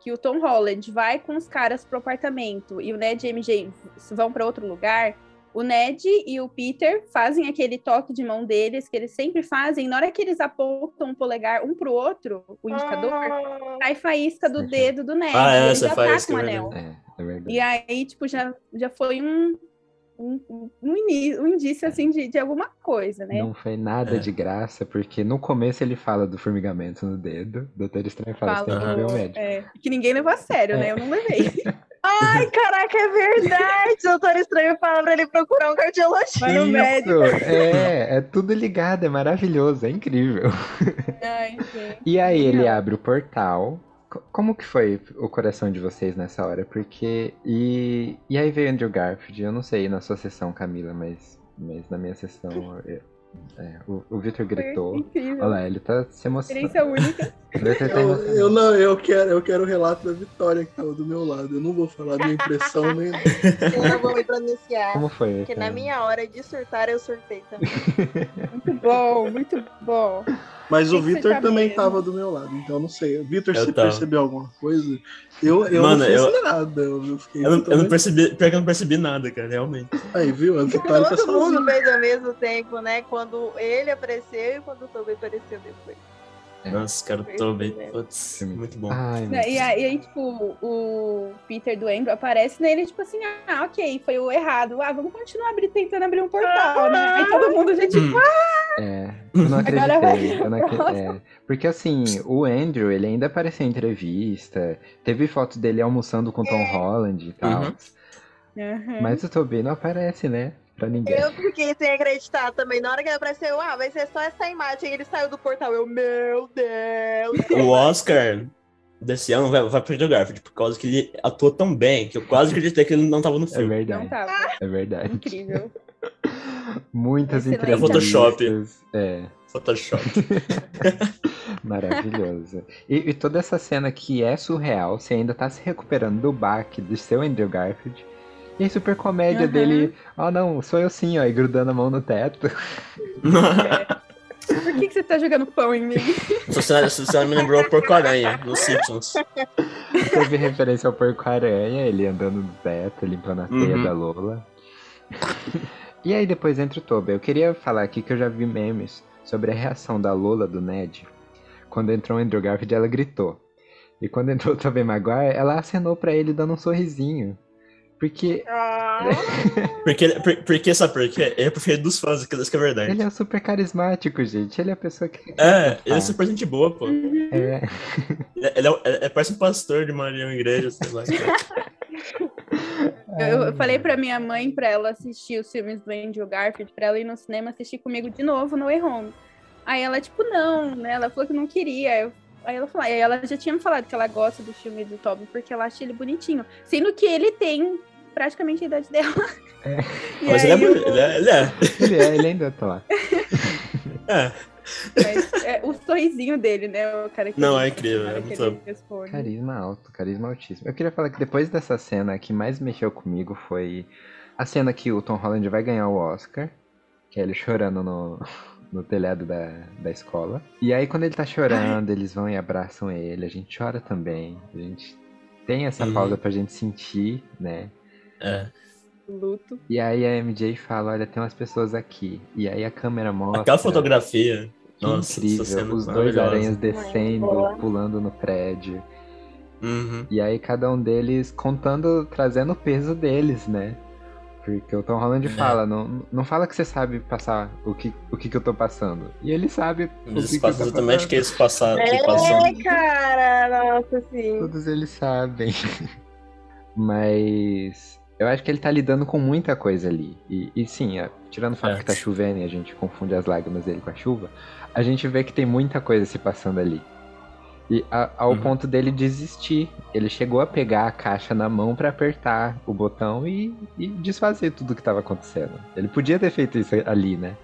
que o Tom Holland vai com os caras pro apartamento e o Ned e a MJ vão pra outro lugar, o Ned e o Peter fazem aquele toque de mão deles que eles sempre fazem. Na hora que eles apontam o polegar um pro outro, o indicador, Ah, sai faísca do dedo do Ned. Ah, e é, ele essa já faísca, tá. É, é verdade. E aí, tipo, já, já foi um, um, um, um indício, assim, de, de alguma coisa, né? Não foi nada É. de graça, porque no começo ele fala do formigamento no dedo. O Doutor Estranho fala, você tem que ver o médico. é, que ninguém levou a sério, né? Eu não levei. Ai, caraca, é verdade. O Doutor Estranho fala pra ele procurar um cardiologista. No médico. Isso, é, é tudo ligado, é maravilhoso, é incrível. Ai. E aí ele Não. abre o portal. Co- Como que foi o coração de vocês nessa hora? Porque. E, e aí veio Andrew Garfield, eu não sei na sua sessão, Camila, mas, mas na minha sessão eu- é, o, o Victor gritou. incrível. Olha lá, ele tá se emocionando. Experiência única. Tá Eu, eu não, eu quero, eu quero o relato da Vitória que tava do meu lado. Eu não vou falar minha impressão nem. Eu não vou me pronunciar. Como foi? Porque na cara? minha hora de surtar, eu surtei também. Muito bom, muito bom. Mas o Vitor também cabelo. tava do meu lado, então eu não sei. Vitor, você tava. percebeu alguma coisa? Eu, eu Mano, não fiz eu- nada. Eu, eu fiquei Eu não, eu não percebi, pior que eu não percebi nada, cara, realmente. Aí, viu? A Vitória tá Todo mundo fez ao mesmo tempo, né? Quando ele apareceu e quando o Toby apareceu depois. É. Nossa, cara, eu tô bem. Putz, muito bom. Ai, Né, E aí, e aí, tipo, o Peter do Andrew aparece nele, tipo assim, ah, ok, foi o errado. Ah, vamos continuar abrir, tentando abrir um portal, né? Aí todo mundo já, tipo, Hum. É, eu não acreditei. Eu não acre- é, porque assim, o Andrew, ele ainda apareceu em entrevista, teve foto dele almoçando com o Tom Holland e tal. Uhum. Mas o Tobey não aparece, né? Pra ninguém. Eu fiquei sem acreditar também. Na hora que ele apareceu, ah, vai ser só essa imagem. Ele saiu do portal. Eu, meu Deus. O Oscar desse ano vai, vai pro Andrew Garfield, por causa que ele atuou tão bem que eu quase acreditei que ele não tava no É filme. Não verdade, tava. é verdade. Incrível. Muitas Excelente. entrevistas. É Photoshop. É, Photoshop. maravilhoso. E, e toda essa cena que é surreal, você ainda tá se recuperando do baque do seu Andrew Garfield. E super comédia Aham. dele, oh não, sou eu sim, ó, e grudando a mão no teto. Por que, que você tá jogando pão em mim? Cena me lembrou o Porco-Aranha, nos Simpsons. Teve referência ao porco-aranha, ele andando no teto, limpando a teia Uhum. da Lola. e aí depois entra o Toby. Eu queria falar aqui que eu já vi memes sobre a reação da Lola do Ned. Quando entrou o Andrew Garfield, ela gritou. E quando entrou o Tobey Maguire, ela acenou pra ele dando um sorrisinho. Porque Ah, Porque, ele- por- porque, sabe por quê? Ele é preferido dos fãs, aquilo que é verdade. ele é super carismático, gente. Ele é a pessoa que. É, ele é Ah. super gente boa, pô. É. Ele, ele é, é, parece um pastor de uma, de uma igreja, sei lá. Eu, eu falei pra minha mãe pra ela assistir os filmes do Andrew Garfield, pra ela ir no cinema assistir comigo de novo no Way Home. Aí ela, tipo, não, né? Ela falou que não queria. Eu- aí ela falou, aí ela já tinha me falado que ela gosta do filme do Toby porque ela acha ele bonitinho. Sendo que ele tem praticamente a idade dela. É. Mas ele é, eu- bonito, ele é, ele é. Ele, é, ele ainda tá lá. É. mas, é, o sorrisinho dele, né? O cara que Não, ele- é incrível, é que muito. Carisma alto, carisma altíssimo. Eu queria falar que depois dessa cena, a que mais mexeu comigo foi a cena que o Tom Holland vai ganhar o Oscar, que é ele chorando no, no telhado da, da escola. E aí, quando ele tá chorando, eles vão e abraçam ele, a gente chora também. A gente tem essa Uhum. pausa pra gente sentir, né? É. Luto. E aí a MJ fala, olha, tem umas pessoas aqui. E aí a câmera mostra. Aquela fotografia. Nossa, incrível, cena os dois aranhas descendo, pulando no prédio. Uhum. E aí cada um deles contando, trazendo o peso deles, né? Porque o Tom Holland É. fala, não, não fala que você sabe passar o que, o que, que eu tô passando. E ele sabe o Eles que, que passam eu tô exatamente o que passando. eles passaram. que passam. É, cara, nossa, sim. Todos eles sabem. Mas eu acho que ele tá lidando com muita coisa ali. E, e sim, é, tirando o fato É. que tá chovendo e a gente confunde as lágrimas dele com a chuva, a gente vê que tem muita coisa se passando ali. E a- ao Uhum. ponto dele desistir. Ele chegou a pegar a caixa na mão pra apertar o botão e, e desfazer tudo que tava acontecendo. Ele podia ter feito isso ali, né?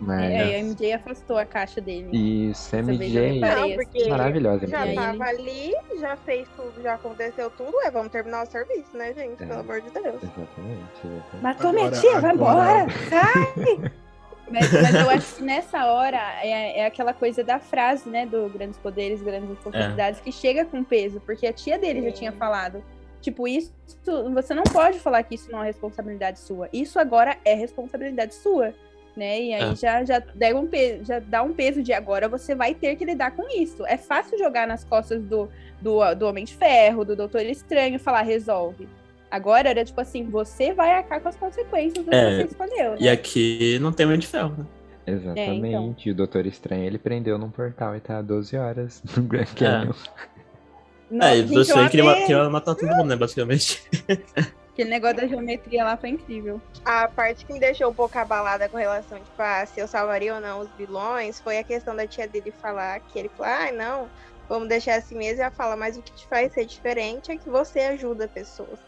Mas. É, aí a MJ afastou a caixa dele. Isso, eu MJ. Não, porque Maravilhosa, já MJ. tava ali, já fez tudo, já aconteceu tudo. É, vamos terminar o serviço, né, gente? É. Pelo amor de Deus. Exatamente, exatamente. Matou minha Agora- tia, vai embora! Sai! Mas, mas eu acho que nessa hora é, é aquela coisa da frase, né? Do grandes poderes, grandes responsabilidades, que chega com peso, porque a tia dele já tinha falado. Tipo, isso. Você não pode falar que isso não é responsabilidade sua. Isso agora é responsabilidade sua. Né? E aí É. já, já, dá um peso, já dá um peso de agora você vai ter que lidar com isso. É fácil jogar nas costas do, do, do Homem de Ferro, do Doutor Estranho, falar, resolve. Agora era tipo assim, você vai arcar com as consequências do É, que você escolheu. E né? aqui não tem homem de ferro, né? Exatamente. E o Doutor Estranho ele prendeu num portal e tá há 12 horas no Grand Canyon. Nossa, é, e gente, você eu queria, matar todo mundo, né, basicamente. Aquele negócio da geometria lá foi incrível. A parte que me deixou um pouco abalada com relação, tipo, a se eu salvaria ou não os vilões, foi a questão da tia dele falar que ele falou, ah, não, vamos deixar assim mesmo. E ela fala, mas o que te faz ser diferente é que você ajuda pessoas.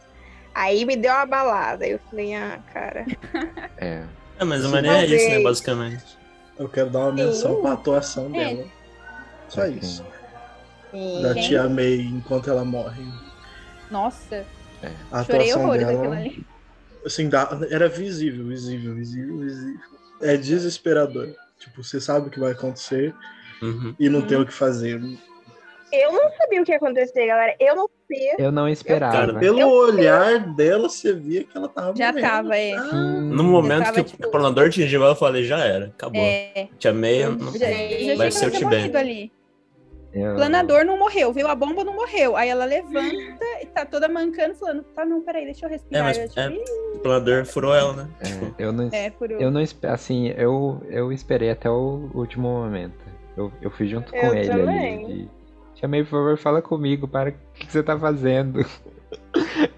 Aí me deu uma balada. Eu falei, ah, cara. É. É, mas a maneira é isso, né, basicamente. Eu quero dar uma menção Sim. pra atuação É. dela. Só isso. Sim. Da tia May enquanto ela morre. Nossa, A chorei horrores dela. daquilo ali. assim, era visível, visível, visível, visível. É desesperador. Tipo, você sabe o que vai acontecer Uhum. e não tem o que fazer. Eu não sabia o que ia acontecer, galera. Eu não sabia. Eu não esperava. Cara, Pelo Eu- olhar dela, você via que ela tava Já morrendo. tava, é. Ah. No momento tava, que tipo- o planador atingiu ela, eu falei, já era, acabou. É, Tia May, já, não- já vai tinha ser o Tibete. ali. Eu- O planador não morreu, viu? A bomba não morreu. Aí ela levanta e tá toda mancando, falando, tá, não, peraí, deixa eu respirar. É, mas Eu, tipo, é- planador furou ela, né? Tipo, É, eu não, é, por eu não assim, eu, eu esperei até o último momento. Eu, eu fui junto com Eu ele também. ali. de, Chamei, por favor, fala comigo, para o que, que você tá fazendo?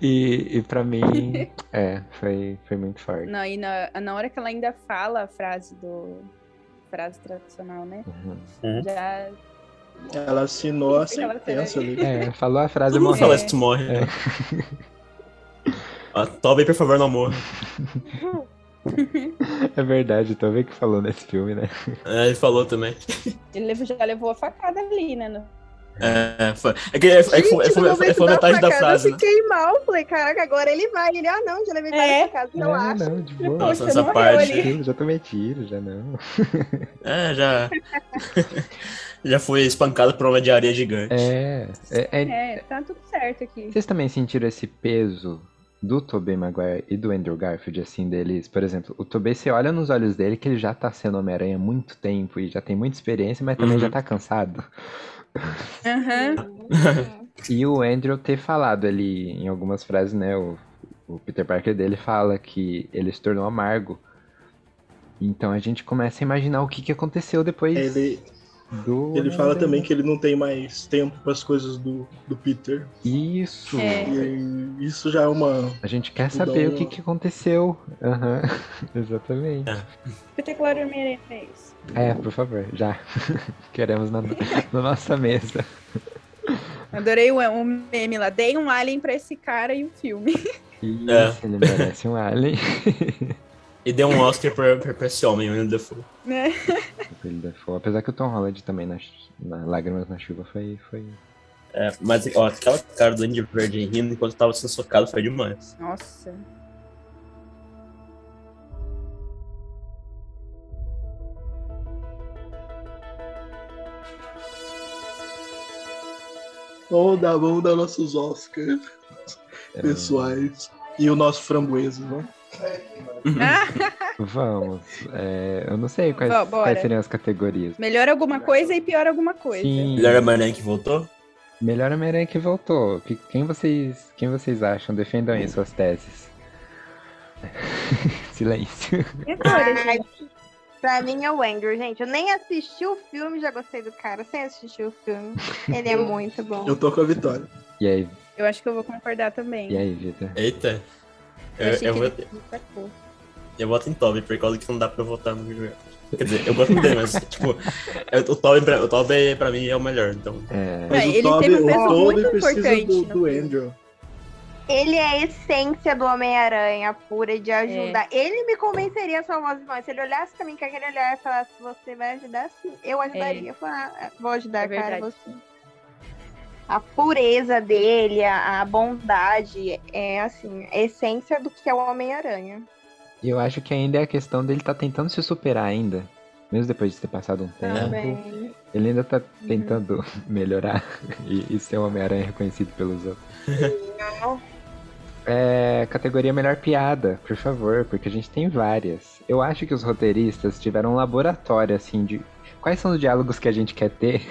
e, e pra mim, é, foi, foi muito forte. Não, e na, na hora que ela ainda fala a frase do. Frase tradicional, né? Uhum. Uhum. Já. Ela assinou a sentença ali. É, falou a frase Todo fala isso, morre. É. Ah, Tobey, por favor, não morra. É verdade, vendo que falou nesse filme, né? É, ele falou também. Ele já levou a facada ali, né? É, foi, é que, é, que foi, Gente, foi, foi, momento foi metade da facada, frase, Eu né? fiquei mal. Falei, caraca, agora ele vai. Ele, ah, não, já levei É. facadas, É, relaxa. não, de boa. Nossa, essa parte- ali. Já tomei tiro, já não. É, já. já foi espancado por uma de areia gigante. É, é, é- É, tá tudo certo aqui. Vocês também sentiram esse peso do Tobey Maguire e do Andrew Garfield, assim, deles? Por exemplo, o Tobey, você olha nos olhos dele que ele já tá sendo Homem-Aranha há muito tempo e já tem muita experiência, mas também Uhum. já tá cansado. Aham. E o Andrew ter falado ali em algumas frases, né? O, o Peter Parker dele fala que ele se tornou amargo. Então a gente começa a imaginar o que, que aconteceu depois Ele, do. ele fala também que ele não tem mais tempo para as coisas do, do Peter. Isso! É. E isso já é uma. A gente quer Mudou saber o um- que, que aconteceu. Aham, Exatamente. Espetacular Homem-Aranha é isso. É, por favor, já. Queremos na, na nossa mesa. Adorei o, o meme lá. Dei um alien pra esse cara e o filme. Isso, É. ele merece um alien. E deu um Oscar pra, pra, pra esse homem, o Willem Dafoe. Né? Ele Dafoe. Apesar que o Tom Holland também na, na Lágrimas na Chuva foi. foi... É, mas ó, aquela cara do Andy Verde rindo enquanto tava sendo socado foi demais. Nossa. Vamos dar, vamos dar nossos Oscars pessoais. E o nosso framboesa, né? Vamos. É, eu não sei quais, bora. quais seriam as categorias. Melhor alguma coisa e pior alguma coisa. Sim. Melhor Homem-Aranha que voltou? Melhor Homem-Aranha que voltou. Que- Quem vocês, quem vocês acham? Defendam aí suas teses. Silêncio. Ai? Pra mim é o Andrew, gente. Eu nem assisti o filme, já gostei do cara. Sem assistir o filme. Ele é muito bom. Eu tô com a vitória. E aí, Eu acho que eu vou concordar também. e aí, Vitor? Eita. Eu Eu, achei eu, destacou. eu voto em Toby, por causa que não dá pra votar no Garfield. Quer dizer, eu gosto dele, mas, tipo, eu- o Toby, pra, o Toby pra mim é o melhor, então. É, Mas É, o ele Toby, teve um peso muito importante do, do. Andrew. Ele é a essência do Homem-Aranha pura de ajudar. Ele me convenceria as famosas mães. Se ele olhasse pra mim com aquele olhar e falasse, você vai ajudar sim, eu ajudaria. Eu falar, ah, vou ajudar, É cara, você. A pureza dele, a, a bondade, é assim, a essência do que é o Homem-Aranha. E eu acho que ainda é a questão dele tá tentando se superar ainda. Mesmo depois de ter passado um tempo. Também. Ele ainda tá tentando melhorar e, e ser um Homem-Aranha reconhecido pelos outros. É, categoria melhor piada, por favor, porque a gente tem várias. Eu acho que os roteiristas tiveram um laboratório, assim, de quais são os diálogos que a gente quer ter,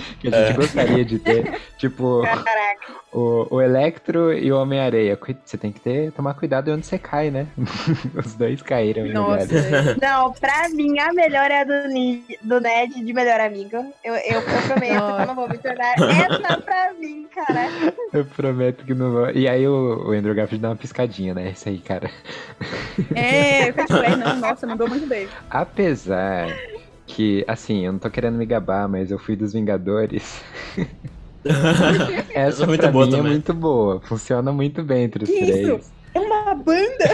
que a gente É. gostaria de ter. tipo, Caraca. o, o Electro e o Homem-Areia. Você tem que ter, tomar cuidado onde você cai, né? os dois caíram em Nossa. Não, pra mim a melhor é a do, Ni- do Ned de melhor amigo. Eu, eu, eu prometo que eu não vou me tornar essa pra mim, cara. Eu prometo que não vou. E aí o, o Andrew Garfield dá uma piscadinha, né? Isso aí, cara. É, eu é, não, nossa, mandou muito bem. Apesar que, assim, eu não tô querendo me gabar, mas eu fui dos Vingadores. Essa é muito pra boa mim é também. muito boa. Funciona muito bem entre os Que três. isso? É uma banda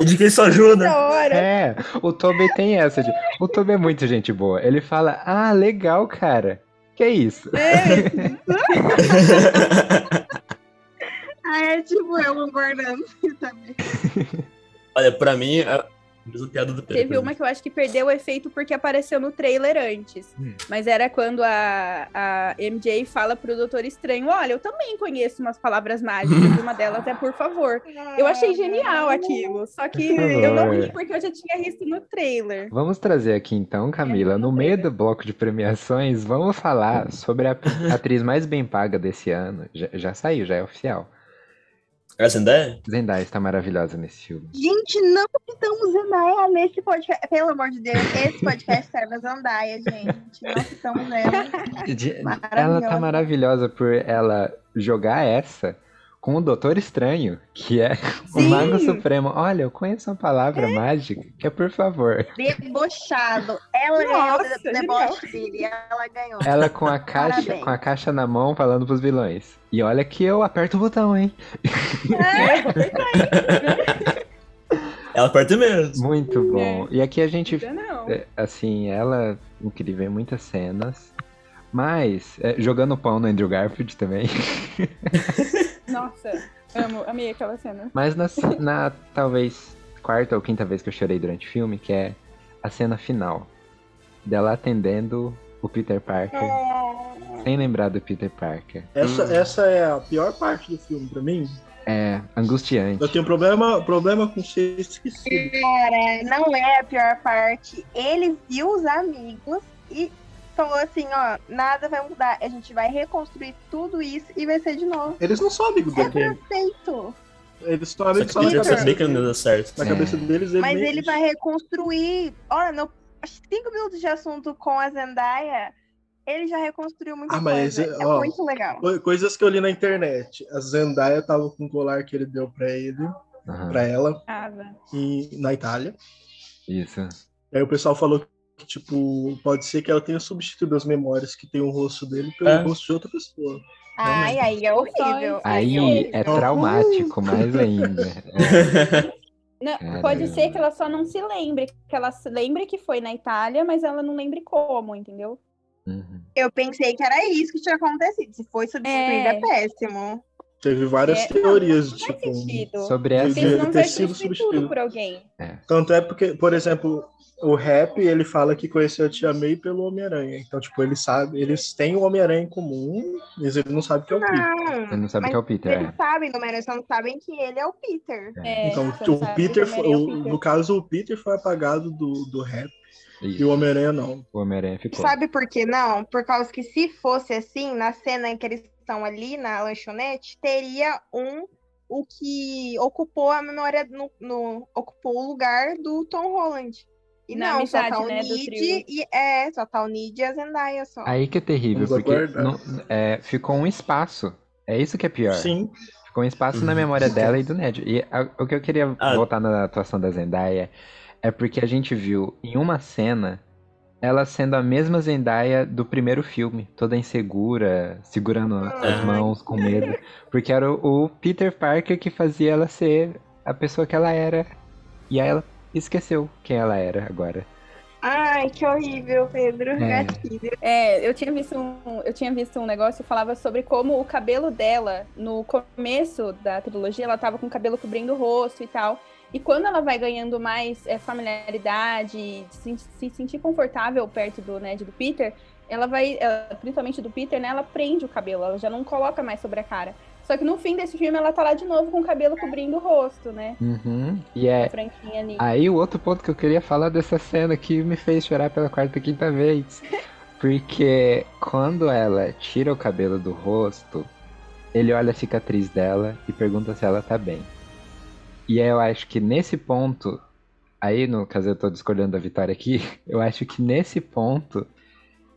E de quem só ajuda? da hora. É, o Tobey tem essa. De... O Tobey é muito gente boa. Ele fala, ah, legal, cara. Que isso? É, Ah, é tipo eu concordando também. Olha, pra mim, é mesma piada do Pedro. Teve uma que eu acho que perdeu o efeito porque apareceu no trailer antes. Hum. Mas era quando a, a MJ fala pro Doutor Estranho: Olha, eu também conheço umas palavras mágicas, uma delas é por favor. Eu achei genial aquilo. Só que eu não ri porque eu já tinha visto no trailer. Vamos trazer aqui então, Camila, no meio do bloco de premiações, vamos falar sobre a atriz mais bem paga desse ano. Já, já saiu, já é oficial. É Essa ideia? Zendaya está maravilhosa nesse filme. Gente, não citamos Zendaya nesse podcast. Pelo amor de Deus, esse podcast serve a Zendaya, gente. Não citamos ela. Ela tá Maravilhosa. maravilhosa por ela jogar essa com o Doutor Estranho, que é o Sim. Mago Supremo. Olha, eu conheço uma palavra mágica que é por favor. Debochado. Ela Nossa, ganhou o deboche dele. Ela ganhou. Ela com a caixa, Parabéns. com a caixa na mão falando pros vilões. E olha que eu aperto o botão, hein? Ela aperta mesmo. Muito bom. E aqui a gente não. É, assim, ela incrível em muitas cenas. Mas, é, jogando pão no Andrew Garfield também. Nossa, amo, amei aquela cena. Mas na, na talvez quarta ou quinta vez que eu chorei durante o filme, que é a cena final. Dela atendendo o Peter Parker. Sem lembrar do Peter Parker. Essa, essa é a pior parte do filme pra mim. É angustiante. Eu tenho problema, problema com ser esquecido. Cara, não é a pior parte. Ele viu os amigos e falou assim, ó, nada vai mudar. A gente vai reconstruir tudo isso e vai ser de novo. Eles não são amigos É dele. perfeito. Eles estão Só amigos que só na cabeça, sabia que não deu certo. na É. cabeça deles. Mas nem- ele vai reconstruir. Olha, no cinco minutos de assunto com a Zendaya, ele já reconstruiu muita Ah, mas, coisa. É ó, muito legal. Co- Coisas que eu li na internet. A Zendaya tava com o colar que ele deu pra ele, Aham, pra ela, Ah, e, na Itália. Isso. Aí o pessoal falou que, tipo, pode ser que ela tenha substituído as memórias que tem o rosto dele pelo É. rosto de outra pessoa. Ai, aí é horrível. Aí é é traumático, mais ainda. Não, pode ser que ela só não se lembre, que ela se lembre que foi na Itália, mas ela não lembre como, entendeu? Uhum. Eu pensei que era isso que tinha acontecido. Se foi substituído, é, É. péssimo. Teve várias É, teorias, não faz tipo, sentido. Sobre Ele essa. Devia não ter sido substituído. por alguém. Tanto é porque, por exemplo, o Rap, ele fala que conheceu a Tia May pelo Homem-Aranha. Então, tipo, ele sabe, eles têm o Homem-Aranha em comum, mas ele não sabe que é o Peter. Não, Ele não sabe que é o Peter. eles é. sabem do Homem-Aranha, só não sabem que ele é o Peter. É, Então, você não o Peter, é o o- Peter. no caso, o Peter foi apagado do, do Rap e Isso. o Homem-Aranha não. O Homem-Aranha ficou. Sabe por que não? Por causa que se fosse assim, na cena em que eles estão ali na lanchonete, teria um o que ocupou a memória no, no- ocupou o lugar do Tom Holland. E Na não, só amizade, tá o né, do Nid e é, só tá o Nid e a Zendaya só. Aí que é terrível, Vamos porque não- é, ficou um espaço. É isso que é pior. Sim, Ficou um espaço na Uhum. memória dela e do Ned. E a- o que eu queria Ah. voltar na atuação da Zendaya é porque a gente viu em uma cena ela sendo a mesma Zendaya do primeiro filme, toda insegura, segurando as mãos com medo, porque era o, o Peter Parker que fazia ela ser a pessoa que ela era. E aí ela esqueceu quem ela era agora. Ai, que horrível, Pedro. É. É, eu tinha visto um, eu tinha visto um negócio que falava sobre como o cabelo dela, no começo da trilogia, ela tava com o cabelo cobrindo o rosto e tal. E quando ela vai ganhando mais é, familiaridade, se, se sentir confortável perto do Ned e do Peter, ela vai, ela- principalmente do Peter, né? Ela prende o cabelo, ela já não coloca mais sobre a cara. Só que no fim desse filme ela tá lá de novo com o cabelo cobrindo o rosto, né? Uhum. E é. Aí o outro ponto que eu queria falar dessa cena que me fez chorar pela quarta e quinta vez. Porque quando ela tira o cabelo do rosto, ele olha a cicatriz dela e pergunta se ela tá bem. E aí eu acho que nesse ponto, aí no caso eu tô discordando da Vitória aqui, eu acho que nesse ponto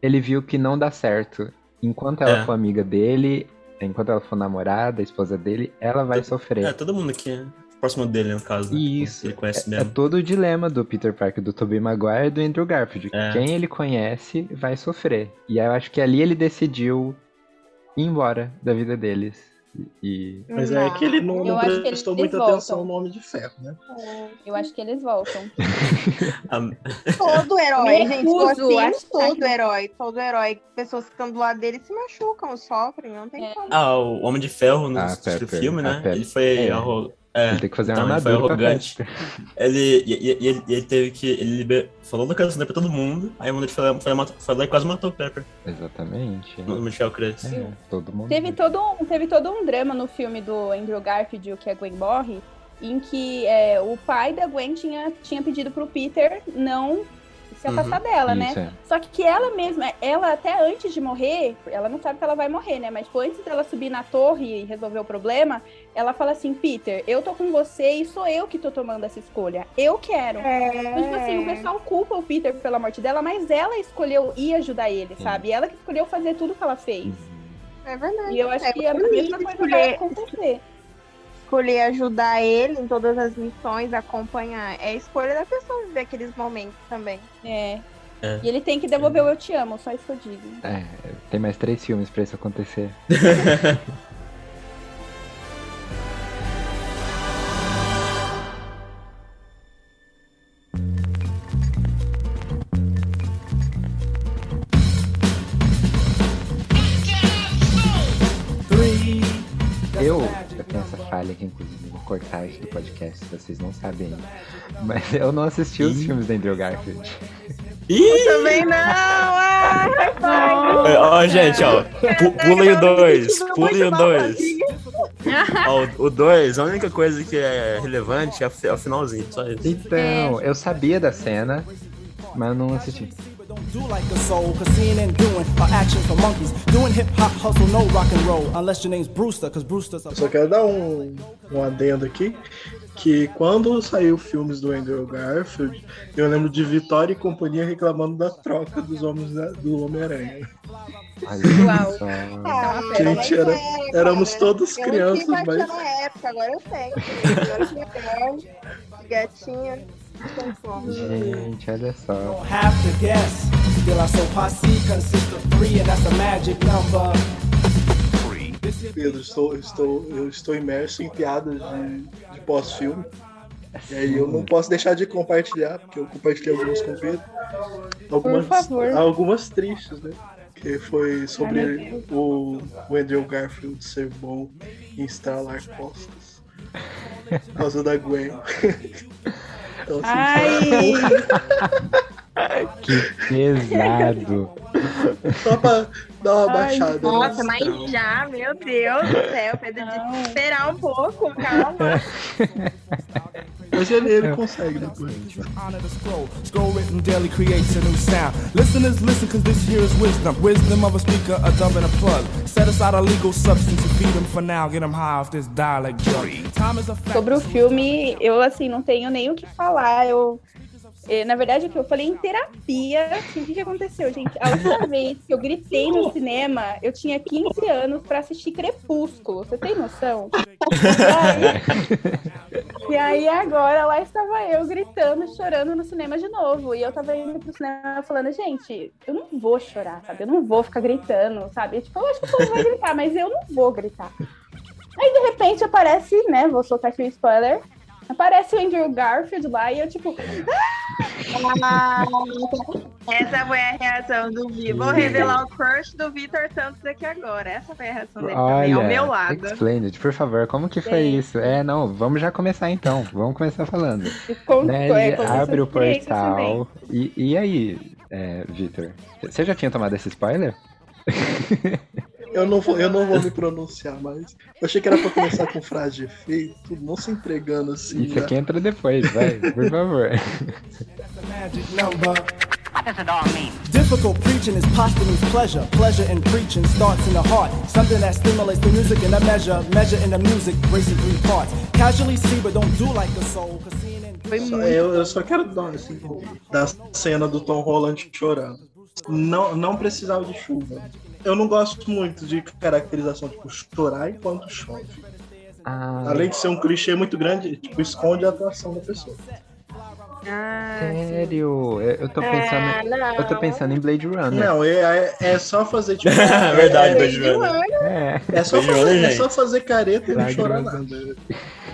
ele viu que não dá certo. Enquanto ela É. for amiga dele, enquanto ela for namorada, esposa dele, ela vai sofrer. É, todo mundo aqui é próximo dele, no caso. né? Isso. Ele conhece É mesmo. todo o dilema do Peter Parker, do Tobey Maguire e do Andrew Garfield. É. Quem ele conhece vai sofrer. E aí eu acho que ali ele decidiu ir embora da vida deles. E. mas é que ele não, Eu não acho que prestou eles muita voltam. atenção no Homem de Ferro, né? Eu acho que eles voltam. Ah, Todo herói, Me gente. assim, todo que- herói. Todo herói. Pessoas que estão do lado dele se machucam, sofrem, não tem É. como. Ah, o Homem de Ferro no Ah, Pepper, filme, a né? Pepper. Ele foi É. arro- é, Ele tem que fazer uma ele foi armadura pra arrogante. Ele, e, e- e ele, ele teve que. Ele liber- falou da canção dele pra todo mundo. Aí o mundo foi lá, foi, foi lá e quase matou o Pepper. Exatamente. No Michel Cresce. É, todo mundo. Teve todo, um, teve todo um drama no filme do Andrew Garfield, o que a Gwen morre, em que é, o pai da Gwen tinha, tinha pedido pro Peter não se Uhum. afastar dela, né? Isso, é. Só que, que ela mesma, ela até antes de morrer, ela não sabe que ela vai morrer, né? Mas tipo, antes dela subir na torre e resolver o problema, ela fala assim, Peter, eu tô com você e sou eu que tô tomando essa escolha. Eu quero. Então, tipo assim, o É. pessoal culpa o Peter pela morte dela, mas ela escolheu ir ajudar ele, Sim. sabe? Ela que escolheu fazer tudo que ela fez. Uhum. É verdade. E eu acho É, que a por mesma coisa escolher- vai acontecer. Escolher ajudar ele em todas as missões, acompanhar. É a escolha da pessoa viver aqueles momentos também. É. É. E ele tem que devolver o eu te amo, só isso que eu digo. É, tem mais três filmes pra isso acontecer. Eu, eu tenho essa falha aqui, inclusive, vou cortar isso do podcast, vocês não sabem. Mas eu não assisti os Ih. filmes da Andrew Garfield. Ih! Também não! Ah. É, Ó, gente, ó. pu- Pulem o 2. Não Pulem o chamar 2. sozinho. O 2, a única coisa que é relevante é o é o finalzinho, só isso. Então, eu sabia da cena, mas eu não assisti. Do like a soul, cause seeing and doing are action for monkeys. Doing hip hop, hustle, no rock and roll. Unless your name's Brewster, cause Brewster's a Eu só quero dar um, um adendo aqui, que quando saiu filmes do Andrew Garfield, eu lembro de Vitória e companhia reclamando da troca dos homens da- do Homem-Aranha. Uau. Ah, Gente, era- éramos todos Eu não crianças, mas- naquela época, agora eu tenho. Agora eu tinha grande, gatinha, Gente, olha só. don't have to guess. Still, I so posse consists of three, and that's a magic number. Pedro, estou, estou, eu estou imerso em piadas de, de pós-filme. E aí eu não posso deixar de compartilhar, porque eu compartilhei algumas com o Pedro. Algumas, favor. algumas tristes, né? Que foi sobre Ai, o, o Andrew Garfield ser bom em estralar costas. Por causa da Gwen. Então, Ai, Que pesado. Só pra dar uma Ai, baixada. no Nossa, mas já, meu Deus do céu, Pedro, de esperar um pouco, calma. Mas ele, ele consegue depois. Honor the scroll. Scroll written daily creates a new sound. Listeners, listen, cause this here is wisdom. Wisdom of a speaker, a dumb and a plug. Set aside a legal substance to feed them for now. Get them high off this dialect sobre o filme, eu assim, não tenho nem o que falar. Eu. Eh, Na verdade, o que eu falei em terapia, assim, o que, que aconteceu, gente? A última vez que eu gritei no cinema, eu tinha 15 anos pra assistir Crepúsculo. Você tem noção? E aí, e aí agora lá estava eu gritando, chorando no cinema de novo. E eu tava indo pro cinema falando, gente, eu não vou chorar, sabe? Eu não vou ficar gritando, sabe? Tipo, eu acho que o povo vai gritar, mas eu não vou gritar. Aí de repente aparece, né? Vou soltar aqui o spoiler. Aparece o Andrew Garfield lá e eu, tipo, Ah, Essa foi a reação do Vitor. Vou revelar o crush do Vitor Santos aqui agora. Essa foi a reação dele também, ao meu lado. explain it, por favor, como que foi Sim. isso? É, não, vamos já começar então, vamos começar falando. com, Né, é, abre o portal, e, e aí, é, Victor, você já tinha tomado esse spoiler? Eu não, vou, eu não vou me pronunciar mais. Eu achei que era pra começar com frase de efeito, não se entregando assim. Isso né? aqui entra depois, vai, por favor. That's the magic number. What does it all mean? Difficult preaching is posthumous pleasure. Pleasure in preaching starts in the heart. Something that stimulates the music in a measure. Measure in the music, racing three parts. Casually see, but don't do like the soul. Cause seeing muito. eu, eu só quero dar assim, da cena do Tom Holland chorando. Não, não precisava de chuva. Eu não gosto muito de caracterização, tipo, chorar enquanto chove. Ah, Além de ser um clichê muito grande, tipo, esconde a atuação da pessoa. Ah, sério? Eu, tô pensando, ah, não. eu tô pensando em Blade Runner. Não, é, é, é só fazer, tipo. Verdade, é, Blade Runner. É, é, só Blade fazer, Runner, é só fazer careta e não chorar nada.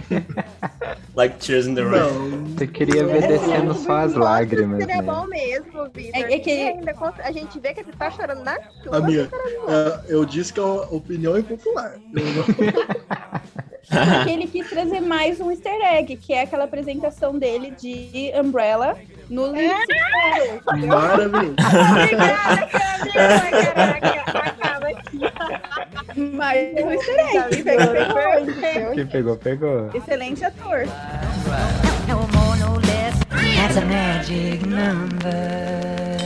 Like Tears in the Rain. Não, você queria ver descendo só as lágrimas, Seria né? bom mesmo, Vitor. É- é que- ainda a gente vê que ele tá chorando na chuva. amiga, é, eu disse que é uma opinião impopular. Eu não- Porque ele quis trazer mais um easter egg, que é aquela apresentação dele de Umbrella no Lindsay Maravilhoso. Obrigada, Camila. Caraca, acaba aqui. Mais um easter egg. que pegou, pegou? Quem pegou, pegou. Excelente ator. no less. That's a magic number.